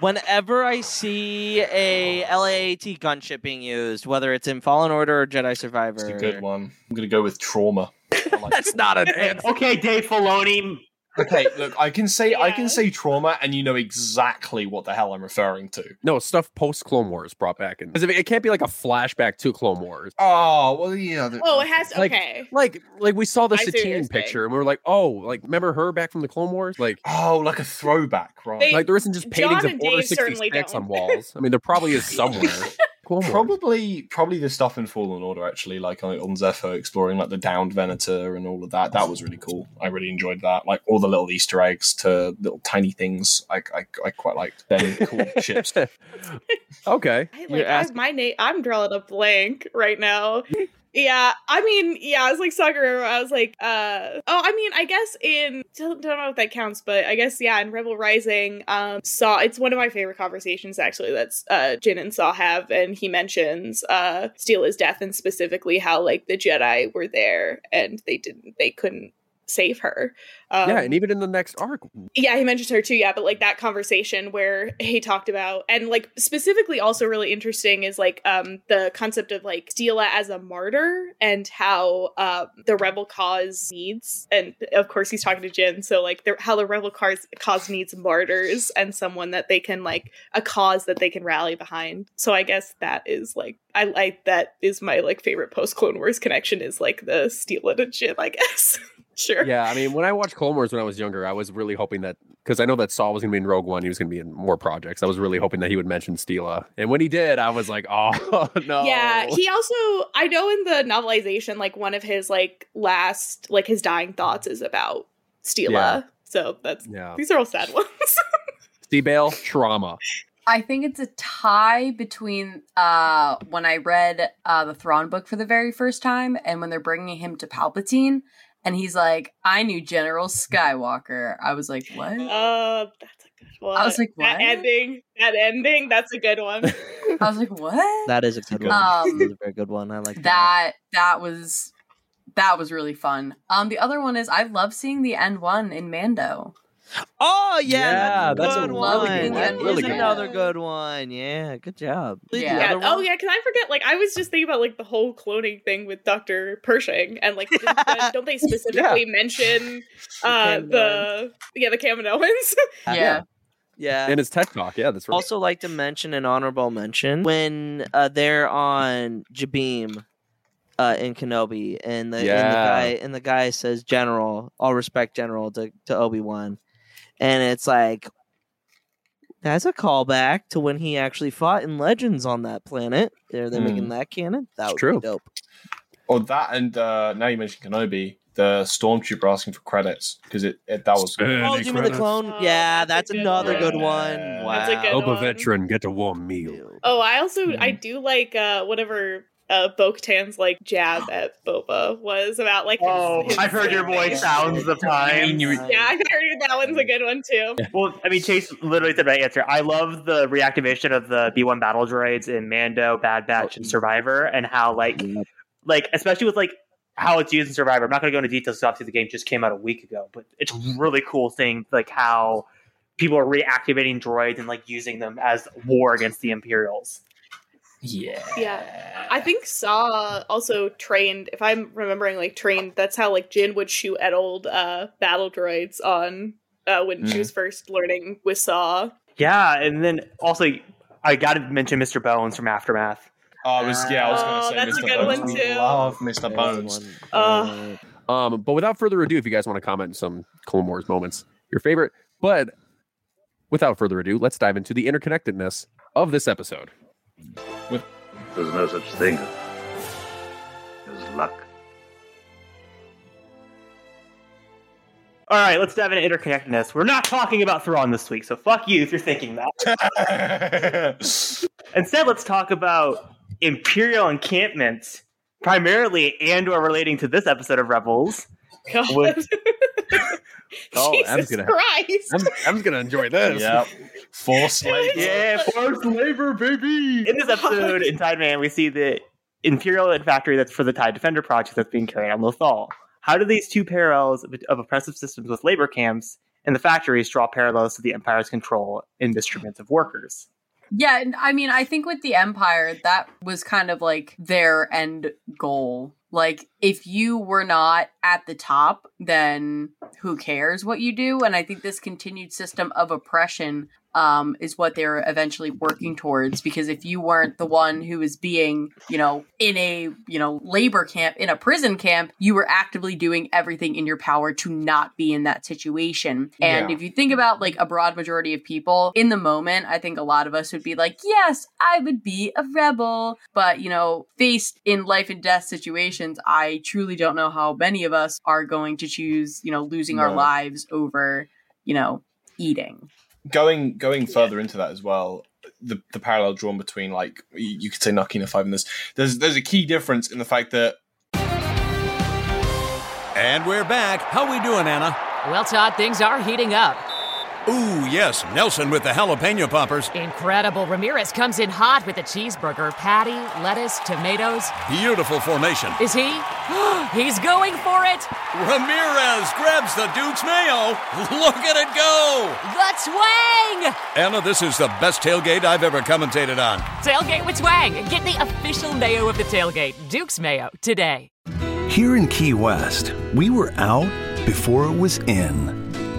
Whenever I see a LAAT gunship being used, whether it's in Fallen Order or Jedi Survivor, It's a good one. I'm gonna go with trauma. That's not an answer. okay, Dave Filoni. Okay, look, I can say I can say trauma, and you know exactly what the hell I'm referring to. No, stuff post Clone Wars brought back in. 'Cause if it, it can't be like a flashback to Clone Wars. Oh well, yeah. the- Oh, it has Like, okay. like, like we saw the I see what you're Satine picture, and we were like, oh, like remember her back from the Clone Wars? Like, oh, like a throwback, right? They- like there isn't just paintings John of Order sixty six don't. on walls. I mean, there probably is somewhere. Clone Wars. Probably, probably the stuff in Fallen Order actually, like on, on Zeffo, exploring like the downed Venator and all of that. That was really cool. I really enjoyed that. Like all the little Easter eggs to little tiny things. I, I, I quite liked them cool ships. Okay. I, like I, my name, I'm drawing a blank right now. Yeah, I mean, yeah, I was like Sakura. I was like, uh, oh, I mean, I guess in don't, don't know if that counts, but I guess yeah, in Rebel Rising, um, Saw. It's one of my favorite conversations actually. That's uh, Jyn and Saw have, and he mentions uh, Steela's death and specifically how like the Jedi were there and they didn't, they couldn't save her. Um, yeah, and even in the next arc, yeah, he mentioned her too. Yeah, but like that conversation where he talked about and like specifically also really interesting is like um the concept of like Steela as a martyr and how um the rebel cause needs and of course he's talking to Jyn so like the, how the rebel cause cause needs martyrs and someone that they can like a cause that they can rally behind. So I guess that is like I like that is my like favorite post Clone Wars connection is like the Steela to Jyn I guess. sure. yeah. I mean, when I watched Clone Wars when I was younger, I was really hoping that because I know that Saw was going to be in Rogue One, he was going to be in more projects. I was really hoping that he would mention Steela, and when he did, I was like, oh no. Yeah, he also I know in the novelization, like one of his like last like his dying thoughts is about Steela. Yeah. So that's Yeah. these are all sad ones. Steve Bale, trauma. I think it's a tie between uh, when I read uh, the Thrawn book for the very first time and when they're bringing him to Palpatine, and he's like, "I knew General Skywalker." I was like, "What?" uh that's a good one. I was like, what? that ending. That ending, that's a good one. I was like, "What?" That is a good one. Um, That is a very good one. I like that. that that was that was really fun. Um, the other one is I love seeing the N one in Mando. Oh yeah, Yeah, that's a good really one. good one. That Really is good another good one. Yeah, good job. The Yeah. other Oh one? yeah, because I forget. Like I was just thinking about like the whole cloning thing with Doctor Pershing, and like didn't- don't they specifically mention uh the yeah the Kaminoans? Yeah. Yeah. In his tech talk, yeah, that's right. Also, like to mention an honorable mention when uh, they're on Jabiim uh, in Kenobi, and the, and the guy and the guy says General, all respect, General to to Obi Wan, and it's like that's a callback to when he actually fought in Legends on that planet. They're they making Hmm. that canon. That It's would true. be dope. Or that, and uh, now you mentioned Kenobi, the stormtrooper asking for credits because it, it that was. Oh, do you mean the clone? yeah, that's, another good one. Wow. That's a good Boba one. veteran, get a warm meal. Oh, I also I do like uh whatever uh Bo-Katan's like jab at Boba was about like his, Oh, his I've heard your voice sounds of time. Yeah, I heard that one's a good one too. Well, I mean, Chase literally said my answer. I love the reactivation of the B1 battle droids in Mando, Bad Batch, and Survivor, and how like, like especially with like how it's used in Survivor. I'm not going to go into details. 'cause Obviously, the game just came out a week ago, but it's a really cool thing, like how people are reactivating droids and like using them as war against the Imperials. Yeah. Yeah. I think Saw also trained, if I'm remembering like trained, that's how like Jyn would shoot at old uh battle droids on uh when she Mhm. was first learning with Saw. Yeah, and then also I got to mention Mr. Bones from Aftermath. Oh, I was yeah, I was Oh, going to say that's a Mr. good Bones. one, We too. Love Mr. Bones. Uh, Um, but without further ado, if you guys want to comment some Clone Wars moments, your favorite. But without further ado, let's dive into the interconnectedness of this episode. There's no such thing as luck. All right, let's dive into interconnectedness. We're not talking about Thrawn this week, so fuck you if you're thinking that. Instead, let's talk about Imperial encampments, primarily and or relating to this episode of Rebels. With- Oh, Jesus Em's gonna, Christ. Em's, Em's gonna enjoy this. Yep. Forced labor. yeah, forced labor, baby. In this episode, in Tide Man, we see the Imperial and factory that's for the TIE Defender project that's being carried on Lothal. How do these two parallels of, of oppressive systems with labor camps and the factories draw parallels to the Empire's control in mistreatment of workers. Yeah, I mean, I think with the Empire, that was kind of like their end goal. Like, if you were not at the top, then who cares what you do? And I think this continued system of oppression um, is what they're eventually working towards. Because if you weren't the one who was being, you know, in a, you know, labor camp, in a prison camp, you were actively doing everything in your power to not be in that situation. And Yeah. if you think about like a broad majority of people in the moment, I think a lot of us would be like, yes, I would be a rebel. But, you know, faced in life and death situations, I truly don't know how many of us are going to choose, you know, losing our lives over, you know, eating. going going further into that as well the the parallel drawn between like you, you could say Narkina Five and this there's there's a key difference in the fact that And we're back. How we doing, Anna? Well, Todd, things are heating up. Ooh, yes, Nelson with the jalapeno poppers. Incredible. Ramirez comes in hot with a cheeseburger, patty, lettuce, tomatoes. Beautiful formation. Is he? He's going for it. Ramirez grabs the Duke's mayo. Look at it go. The twang! Anna, this is the best tailgate I've ever commentated on. Tailgate with twang. Get the official mayo of the tailgate, Duke's Mayo, today. Here in Key West, we were out before it was in.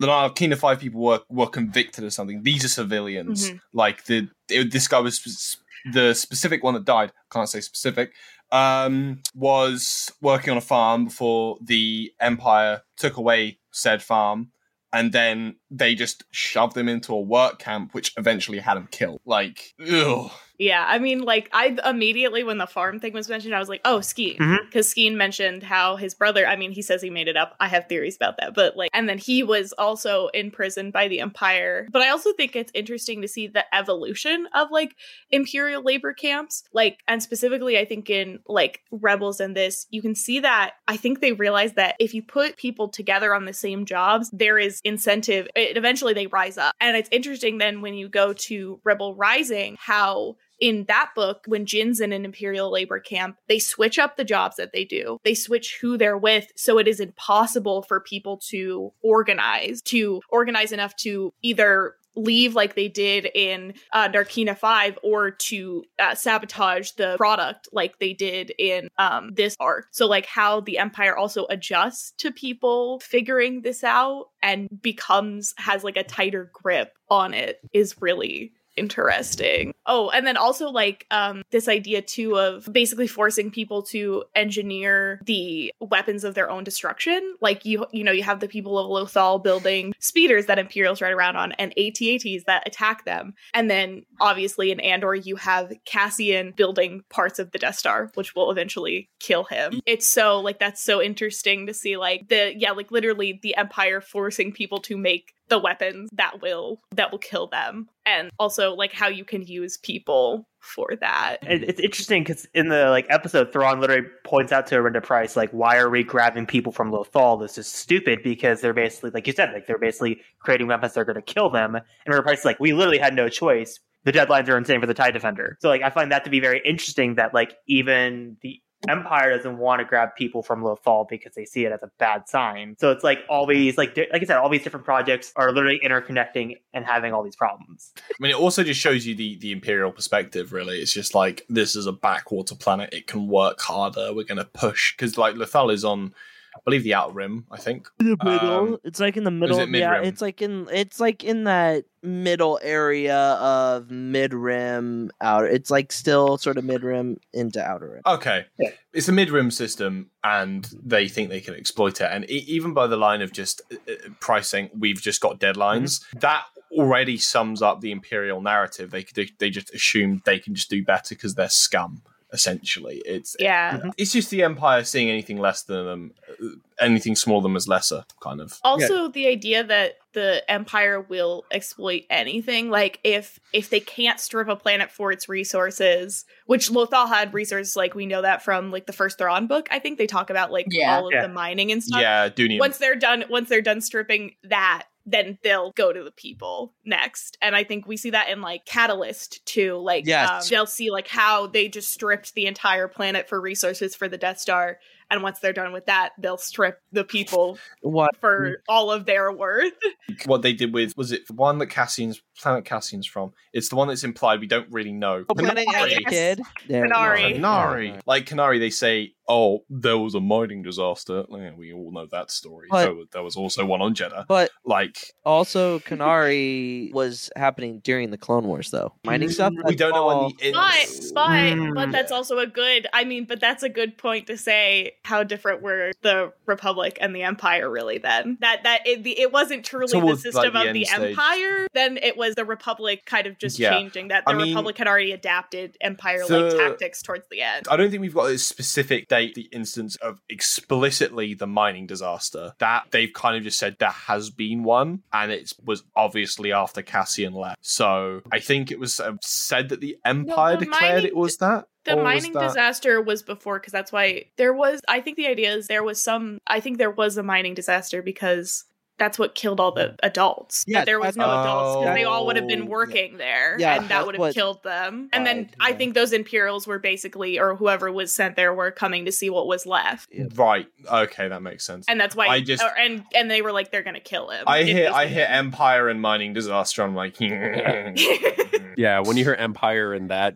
The Narkina Five people were were convicted of something these are civilians Mhm. like the it- this guy was sp- the specific one that died can't say specific um was working on a farm before the empire took away said farm and then they just shoved him into a work camp which eventually had him killed like ugh. Yeah, I mean, like I immediately when the farm thing was mentioned, I was like, "Oh, Skeen," mm-hmm. because Skeen mentioned how his brother. I mean, he says he made it up. I have theories about that, but like, and then he was also in prison by the Empire. But I also think it's interesting to see the evolution of like imperial labor camps, like, and specifically, I think in like rebels and this, you can see that. I think they realize that if you put people together on the same jobs, there is incentive. It, eventually, they rise up, and it's interesting then when you go to Rebel Rising, how in that book, when Jyn's in an imperial labor camp, they switch up the jobs that they do. They switch who they're with, so it is impossible for people to organize, to organize enough to either leave like they did in uh, Narkina 5 or to uh, sabotage the product like they did in um, this arc. So, like, how the Empire also adjusts to people figuring this out and becomes, has like a tighter grip on it is really interesting. Oh, and then also like um this idea too of basically forcing people to engineer the weapons of their own destruction. Like you you know, you have the people of Lothal building speeders that Imperials ride around on and AT-ATs that attack them. And then obviously in Andor you have Cassian building parts of the Death Star, which will eventually kill him. It's so like that's so interesting to see like the yeah, like literally the Empire forcing people to make the weapons that will that will kill them and also like how you can use people for that It, it's interesting because in the like episode, Thrawn literally points out to Arihnda Pryce, like, "Why are we grabbing people from Lothal? This is stupid." Because they're basically, like you said, like they're basically creating weapons that are going to kill them. And Arihnda Pryce is like, "We literally had no choice. The deadlines are insane for the Tie Defender." So, like, I find that to be very interesting. That like even the Empire doesn't want to grab people from Lothal because they see it as a bad sign. So it's like all these, like like I said, all these different projects are literally interconnecting and having all these problems. I mean, it also just shows you the the imperial perspective. Really, it's just like this is a backwater planet. It can work harder. We're gonna push because like Lothal is on, I believe, the outer rim. I think the middle. Um, it's like in the middle. it yeah, it's like in it's like in that middle area of mid rim outer. It's like still sort of mid rim into outer rim. Okay, it's a mid rim system, and they think they can exploit it. And e- even by the line of just uh, uh, pricing, we've just got deadlines. That already sums up the imperial narrative. They they, they just assume they can just do better because they're scum. Essentially, it's Yeah. It's just the Empire seeing anything less than them, uh, anything smaller than them as lesser, kind of. Also, the idea that the Empire will exploit anything, like if if they can't strip a planet for its resources, which Lothal had resources, like we know that from like the first Thrawn book. I think they talk about like Yeah. all of Yeah. the mining and stuff. Yeah, Doonium. Once they're done, once they're done stripping that, then they'll go to the people next. And I think we see that in like Catalyst too. Like Yes. um, they'll see like how they just stripped the entire planet for resources for the Death Star. And once they're done with that, they'll strip the people what for all of their worth. what they did with was it the one that Cassian's planet Cassian's from? It's the one that's implied we don't really know. Oh, Planet as a kid. There- Kenari. Kenari. Like Kenari, they say, "Oh, there was a mining disaster." Yeah, we all know that story. But- there, was- there was also one on Jedha. But like, also, Kenari was happening during the Clone Wars, though. Mining stuff. we don't know when the But but but mm. that's also a good I mean, but that's a good point to say how different were the Republic and the Empire really then. That that it, it wasn't truly Towards, the like, system the of the stage. Empire, then it was the Republic kind of just Yeah. changing that the I mean- Republic had already adapted Empire like tactics towards the end. I don't think we've got a specific date, the instance of explicitly the mining disaster. That they've kind of just said there has been one, and it was obviously after Cassian left. So I think it was uh, said that the Empire the declared mining it was that. The or was mining disaster was before because that's why there was. I think the idea is there was some. I think there was a mining disaster because that's what killed all the adults. Yeah, there was no that's- adults because they all would have Oh, been working there, Yeah, and that would have killed them. And then I think those Imperials were basically, or whoever was sent there, were coming to see what was left, Right. Okay, that makes sense. and that's why. I just or- and and they were like, they're gonna kill him. I if hear I hear Empire and mining disaster. I'm like, Yeah, when you hear Empire and that,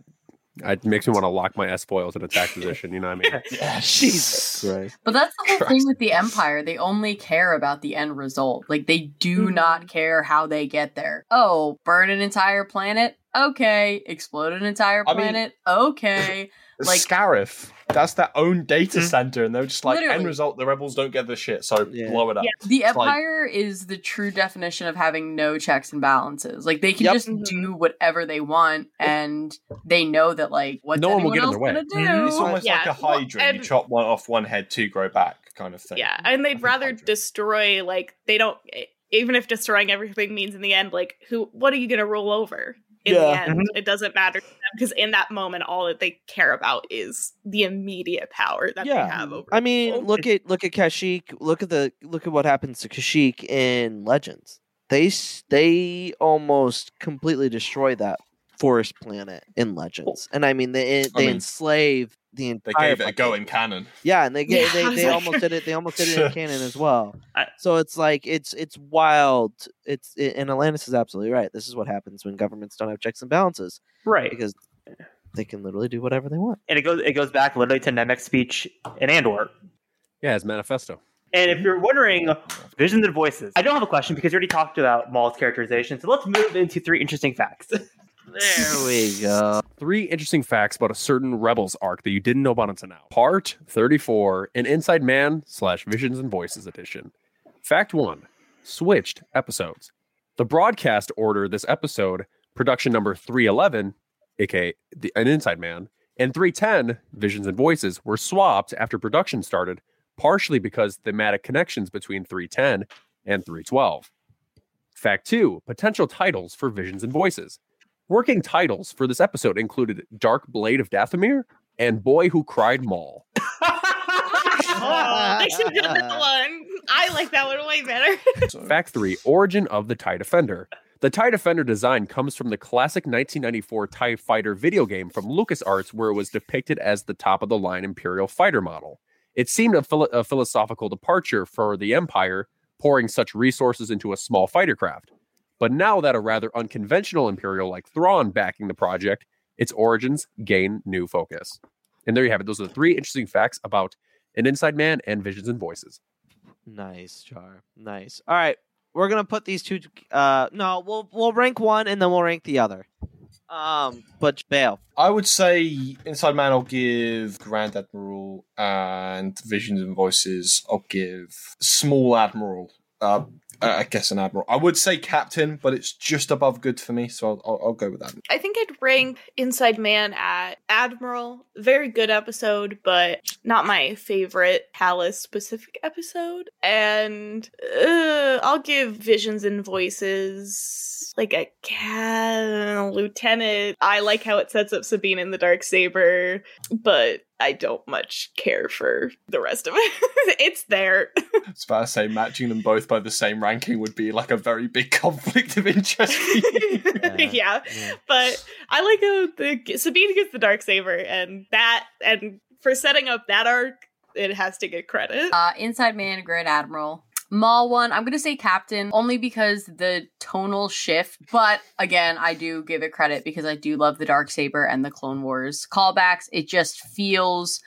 it makes me want to lock my S foils in attack position. You know what I mean? yeah, Jesus Christ. But that's the whole thing with the Empire. They only care about the end result. Like, they do Mm-hmm. not care how they get there. Oh, burn an entire planet? Okay. Explode an entire I mean- planet? okay. Like, Scarif. That's their own data mm-hmm. center, and they're just like end result. The rebels don't get the shit, so blow it up. the It's like- Empire is the true definition of having no checks and balances. Like, they can Yep. just mm-hmm. do whatever they want, and they know that, like, what's No one will get in their way. gonna do? It's almost Yeah. like a Hydra. Well, you chop one off one head, two grow back, kind of thing. Yeah, and they'd rather destroy like they don't even if destroying everything means in the end like who what are you going to roll over in the Yeah. end mm-hmm. it doesn't matter to them because in that moment all that they care about is the immediate power that yeah. they have over I mean, look at look at Kashyyyk. Look at the look at what happens to Kashyyyk in Legends. They they almost completely destroy that forest planet in Legends, and I mean they eh, they mean, enslave the They gave it a go in canon. Yeah, and they get Yeah, I they, they like- almost did it. They almost did it in canon as well. I- So it's like it's it's wild. It's it, and Alanis is absolutely right. This is what happens when governments don't have checks and balances, Right. because they can literally do whatever they want. And it goes it goes back literally to Nemik's speech in Andor. Yeah, his manifesto. And if you're wondering, visions and voices. I don't have a question because you already talked about Maul's characterization. So let's move into three interesting facts. There we go. Three interesting facts about a certain Rebels arc that you didn't know about until now. Part 34, an Inside Man slash Visions and Voices edition. Fact one switched episodes. The broadcast order this episode, production number 311, aka the, an Inside Man, and 310, Visions and Voices, were swapped after production started, partially because thematic connections between 310 and 312. Fact two potential titles for Visions and Voices. Working titles for this episode included Dark Blade of Dathomir and Boy Who Cried Maul. oh, they should have done that one i like that one way better Fact three Origin of the TIE Defender. The TIE Defender design comes from the classic 1994 TIE Fighter video game from LucasArts, where it was depicted as the top of the line Imperial fighter model. It seemed a, philo- a philosophical departure for the Empire, pouring such resources into a small fighter craft. But now that a rather unconventional Imperial like Thrawn backing the project, its origins gain new focus. And there you have it. Those are the three interesting facts about an Inside Man and Visions and Voices. Nice, Char. Nice. All right, we're gonna put these two. Uh, no, we'll we'll rank one and then we'll rank the other. Um, but Bale. I would say Inside Man, I'll give Grand Admiral, and Visions and Voices, I'll give Small Admiral. Uh, Uh, I guess an admiral. I would say captain, but it's just above good for me, so I'll, I'll, I'll go with that. I think I'd rank Inside Man at Admiral. Very good episode, but not my favorite Palace specific episode. And uh, I'll give Visions and Voices like a cat lieutenant. I like how it sets up Sabine in the dark saber, but I don't much care for the rest of it. it's there. It's about to say matching them both by the same ranking would be like a very big conflict of interest. for you. yeah. but I like how the Sabine gets the dark saber, and that and for setting up that arc, it has to get credit. Uh, Inside Man, Grand Admiral. Maul one, I'm gonna say Captain only because the tonal shift. But again, I do give it credit because I do love the dark saber and the Clone Wars callbacks. It just feels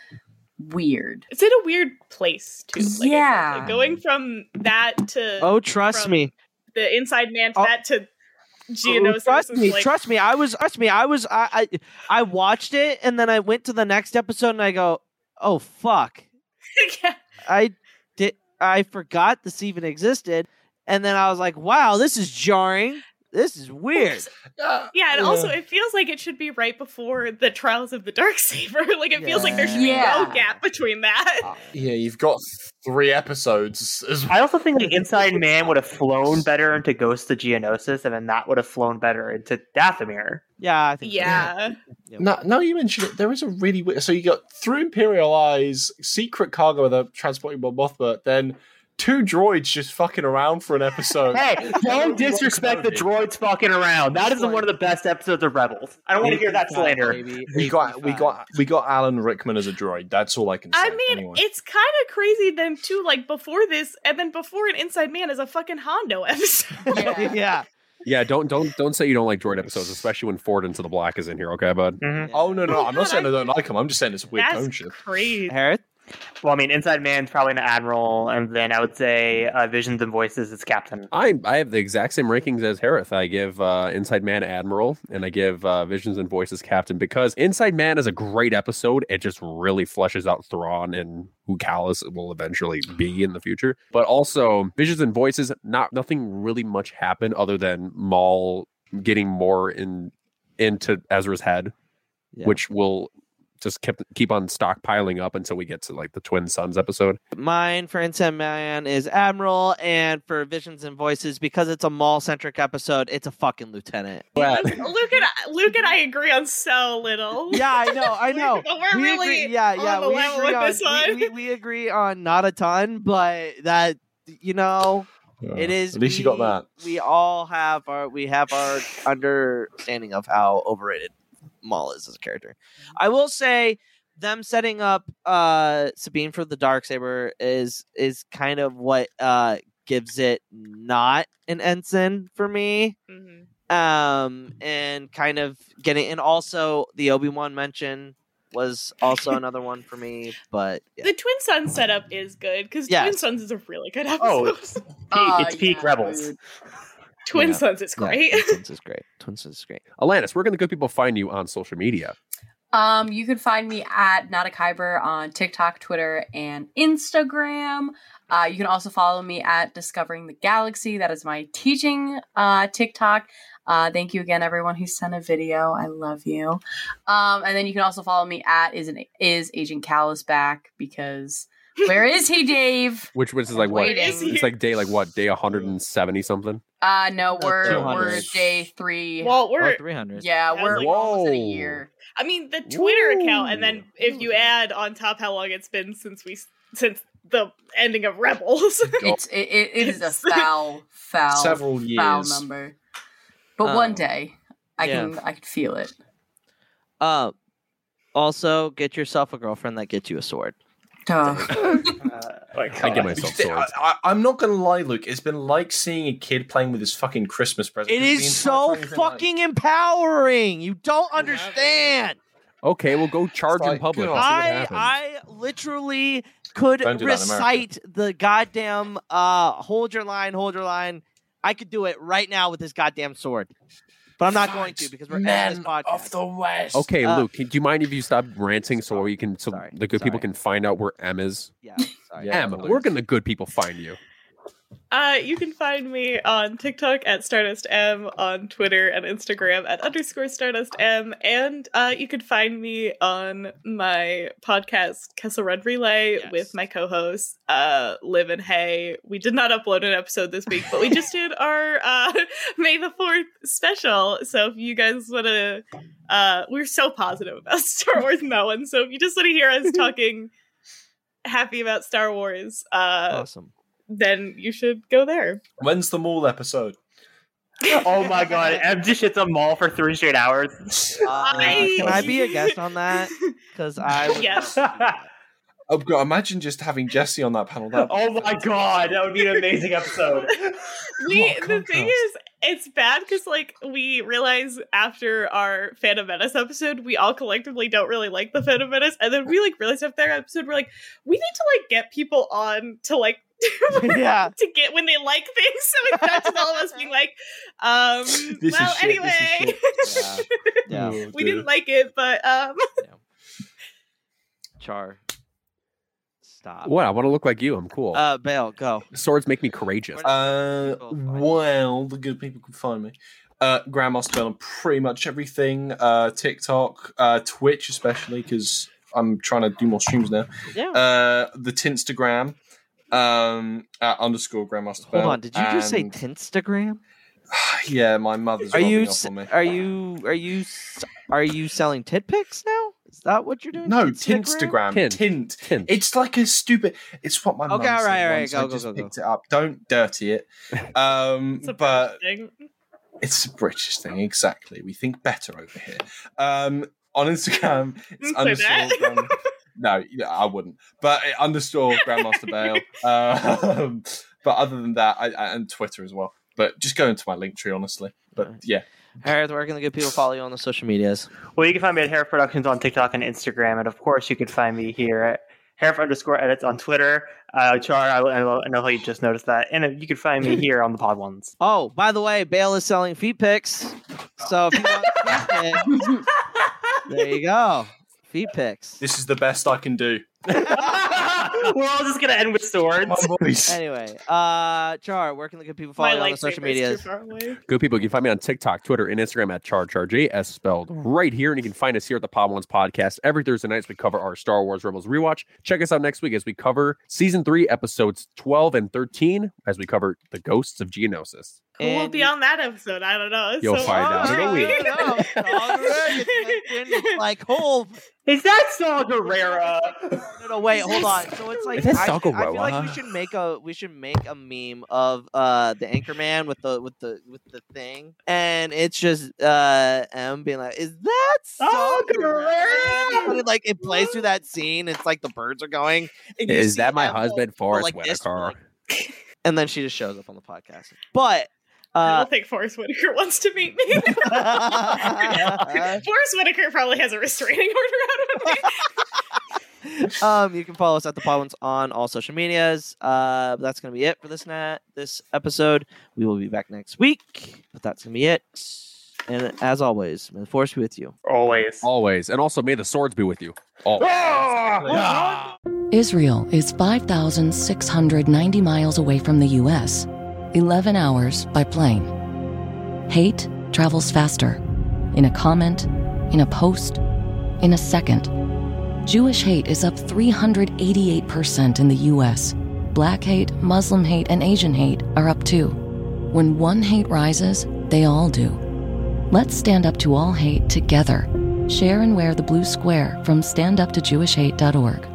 weird. It's in a weird place too. Like Yeah. like going from that to Oh, trust me. the Inside Man to Oh. that to Oh, Geonosis. trust me, like, trust me. I was, trust me. I was, I, I, I watched it, and then I went to the next episode, and I go, "Oh fuck!" I did. I forgot this even existed, and then I was like, "Wow, this is jarring. This is weird." Uh, yeah, and also it feels like it should be right before the Trials of the Dark Saber. like it feels like there should be Yeah. no gap between that. Uh, yeah, you've got three episodes. As I also think the Inside Man would have flown better into Ghost of Geonosis, and then that would have flown better into Dathomir. Yeah, I think yeah. Now, now you mentioned it, there is a really weird. So you got through Imperial Eyes, secret cargo with a transporting Bob Mothma, then two droids just fucking around for an episode. Hey, don't disrespect the droids fucking around. That is one of the best episodes of Rebels. I don't want to hear that slander. We got we got we got Alan Rickman as a droid. That's all I can say. I mean, anyway. it's kind of crazy then too. Like before this, and then before an Inside Man is a fucking Hondo episode. yeah. Yeah, don't don't don't say you don't like droid episodes, especially when Ford into the Black is in here. Okay, bud. Mm-hmm. Oh no, no, I'm not saying I don't like him. I'm just saying it's a weird That's tone shift. crazy. Hereth? Well, I mean, Inside Man's probably an admiral, and then I would say uh, Visions and Voices is captain. I I have the exact same rankings as Hereth. I give uh, Inside Man Admiral and I give uh, Visions and Voices Captain because Inside Man is a great episode. It just really fleshes out Thrawn and who Kallus will eventually be in the future. But also Visions and Voices, not nothing really much happened other than Maul getting more in into Ezra's head, which will just keep keep on stockpiling up until we get to like the Twin Sons episode. Mine for Inside Man is Admiral, and for Visions and Voices, because it's a Maul centric episode, it's a fucking lieutenant. Luke and Luke and I agree on so little. Yeah, I know, I know. But we're We really agree- yeah, on yeah. the We level agree, with on, this one. we, we, we agree on not a ton, but that you know, it is. At least you got that. We all have our we have our understanding of how overrated Maul is as a character. I will say them setting up uh Sabine for the dark saber is is kind of what uh gives it not an ensign for me um and kind of getting and also the obi-wan mention was also another one for me but The Twin Sons setup is good because Yes. Twin Sons is a really good episode. Oh, it's peak, it's peak Rebels. Twin Yeah. Sons is Yeah, great. Twin Sons is great Twin Sons is great Alanis, where can the good people find you on social media? Um, you can find me at Not a Kyber on TikTok, Twitter, and Instagram. Uh, you can also follow me at Discovering the Galaxy. That is my teaching uh, TikTok. Uh, thank you again, everyone who sent a video. I love you. Um, and then you can also follow me at is an, is Agent Kallus back because where is he, Dave? Which which is like what? Waiting. It's like day like what? Day 170 something. Uh, no, we're 200. we're day three. Well, we're Oh, 300 yeah, That's we're like- almost at a year. I mean, the Twitter account, and then if you add on top how long it's been since we since the ending of Rebels, It's it, it, it is a foul, foul, Several foul years. number. But Um, one day, I yeah. can I can feel it. uh also get yourself a girlfriend that gets you a sword I get myself swords. I, I, am not gonna lie, Luke. It's been like seeing a kid playing with his fucking Christmas present. it The is entire so time he's like- fucking empowering you don't understand Okay, we'll go charge in public. and I. I literally could Don't do that in America. recite the goddamn uh hold your line, hold your line. I could do it right now with this goddamn sword. But I'm not going to because we're ending this podcast. the West. Okay, Uh, Luke, can- do you mind if you stop ranting so we can so the good people can find out where Em is? Yeah, sorry. Em, where can the good people find you? Uh, you can find me on TikTok at Stardust M, on Twitter and Instagram at underscore Stardust M, and uh, you can find me on my podcast Kessel Run Relay with my co-host uh, Liv and Hay. We did not upload an episode this week, but we just did our uh, May the Fourth special. So if you guys want to, uh, we're so positive about Star Wars that one. So if you just want to hear us talking happy about Star Wars, uh, awesome. Then you should go there. When's the Maul episode? oh my god, Em just shits a mall for three straight hours. Uh, can I be a guest on that? Because I would yes. Oh god, imagine just having Jesse on that panel. That oh my god, that would be an amazing episode. we the thing is it's bad because like we realize after our Phantom Menace episode, we all collectively don't really like the Phantom Menace, and then we like realize after that episode, we're like, we need to like get people on to like yeah to get when they like things. So it's not just all of us being like, um, This well, shit, anyway, shit. Yeah. Oh, we dear. didn't like it, but um, Char. Stop. What? I want to look like you. I'm cool. Uh, Bale, go. Swords make me courageous. Uh, well, the good people can find me. Uh, Grandmaster Bale on pretty much everything. Uh, TikTok, uh, Twitch, especially because I'm trying to do more streams now. Yeah. Uh, the Tinstagram, um, at underscore Grandmaster Hold Bale. on. Did you just say and- Tinstagram? yeah, my mother's Are you off on me. are you are you are you selling tit pics now? Is that what you're doing? No, Tinstagram? Tinstagram. Tint. It's like a stupid. It's what my Okay, mum all said right, all right, once, go, I go, just go, go. picked it up. Don't dirty it. Um, it's a but thing. it's a British thing, exactly. We think better over here. Um, on Instagram, it's Say underscore. that. Grand- no, yeah, I wouldn't. But it underscore Grandmaster Bale. Um, but other than that, I, I, and Twitter as well. But just go into my Linktree, honestly. But yeah, Hereth, where can the good people follow you on the social medias? Well, you can find me at Hereth Productions on TikTok and Instagram, and of course, you can find me here at Hereth underscore edits on Twitter. Uh, Char, I, I I know how you just noticed that, and uh, you can find me here on the Podwans. Oh, by the way, Bale is selling feet pics. So if you want feet pics, there you go. Feet pics. this is the best I can do. We're all just gonna end with swords. Anyway, uh, Char, where can the good people follow My you on the social lightsaber is too medias? Good people, you can find me on TikTok, Twitter, and Instagram at CharCharJay, as spelled right here. And you can find us here at the Podwans podcast every Thursday nights. We cover our Star Wars Rebels rewatch. Check us out next week as we cover season three, episodes 12 and 13, as we cover the ghosts of Geonosis. Who will be on that episode? I don't know. It's You'll so find out in a week. it's like whole. Is that Saw Gerrera? No, no, wait, hold on. So it's like Is that I, I feel like we should make a we should make a meme of uh the Anchorman with the with the with the thing, and it's just uh Em being like, "Is that Saw Gerrera?" And it, like it plays through that scene. It's like the birds are going. Is that my M husband, go Forest like this, Whitaker? and then she just shows up on the podcast. But I uh, don't think Forest Whitaker wants to meet me. Forest Whitaker probably has a restraining order out of me. um, you can follow us at the Podwans on all social medias. Uh, that's gonna be it for this nat this episode. We will be back next week, but that's gonna be it. And as always, may the force be with you. Always. Always. And also, may the swords be with you. Always. Israel is 5,690 miles away from the U.S., 11 hours by plane. Hate travels faster. In a comment, in a post, in a second. Jewish hate is up 388% in the U.S. Black hate, Muslim hate, and Asian hate are up too. When one hate rises, they all do. Let's stand up to all hate together. Share and wear the blue square from standuptojewishhate.org.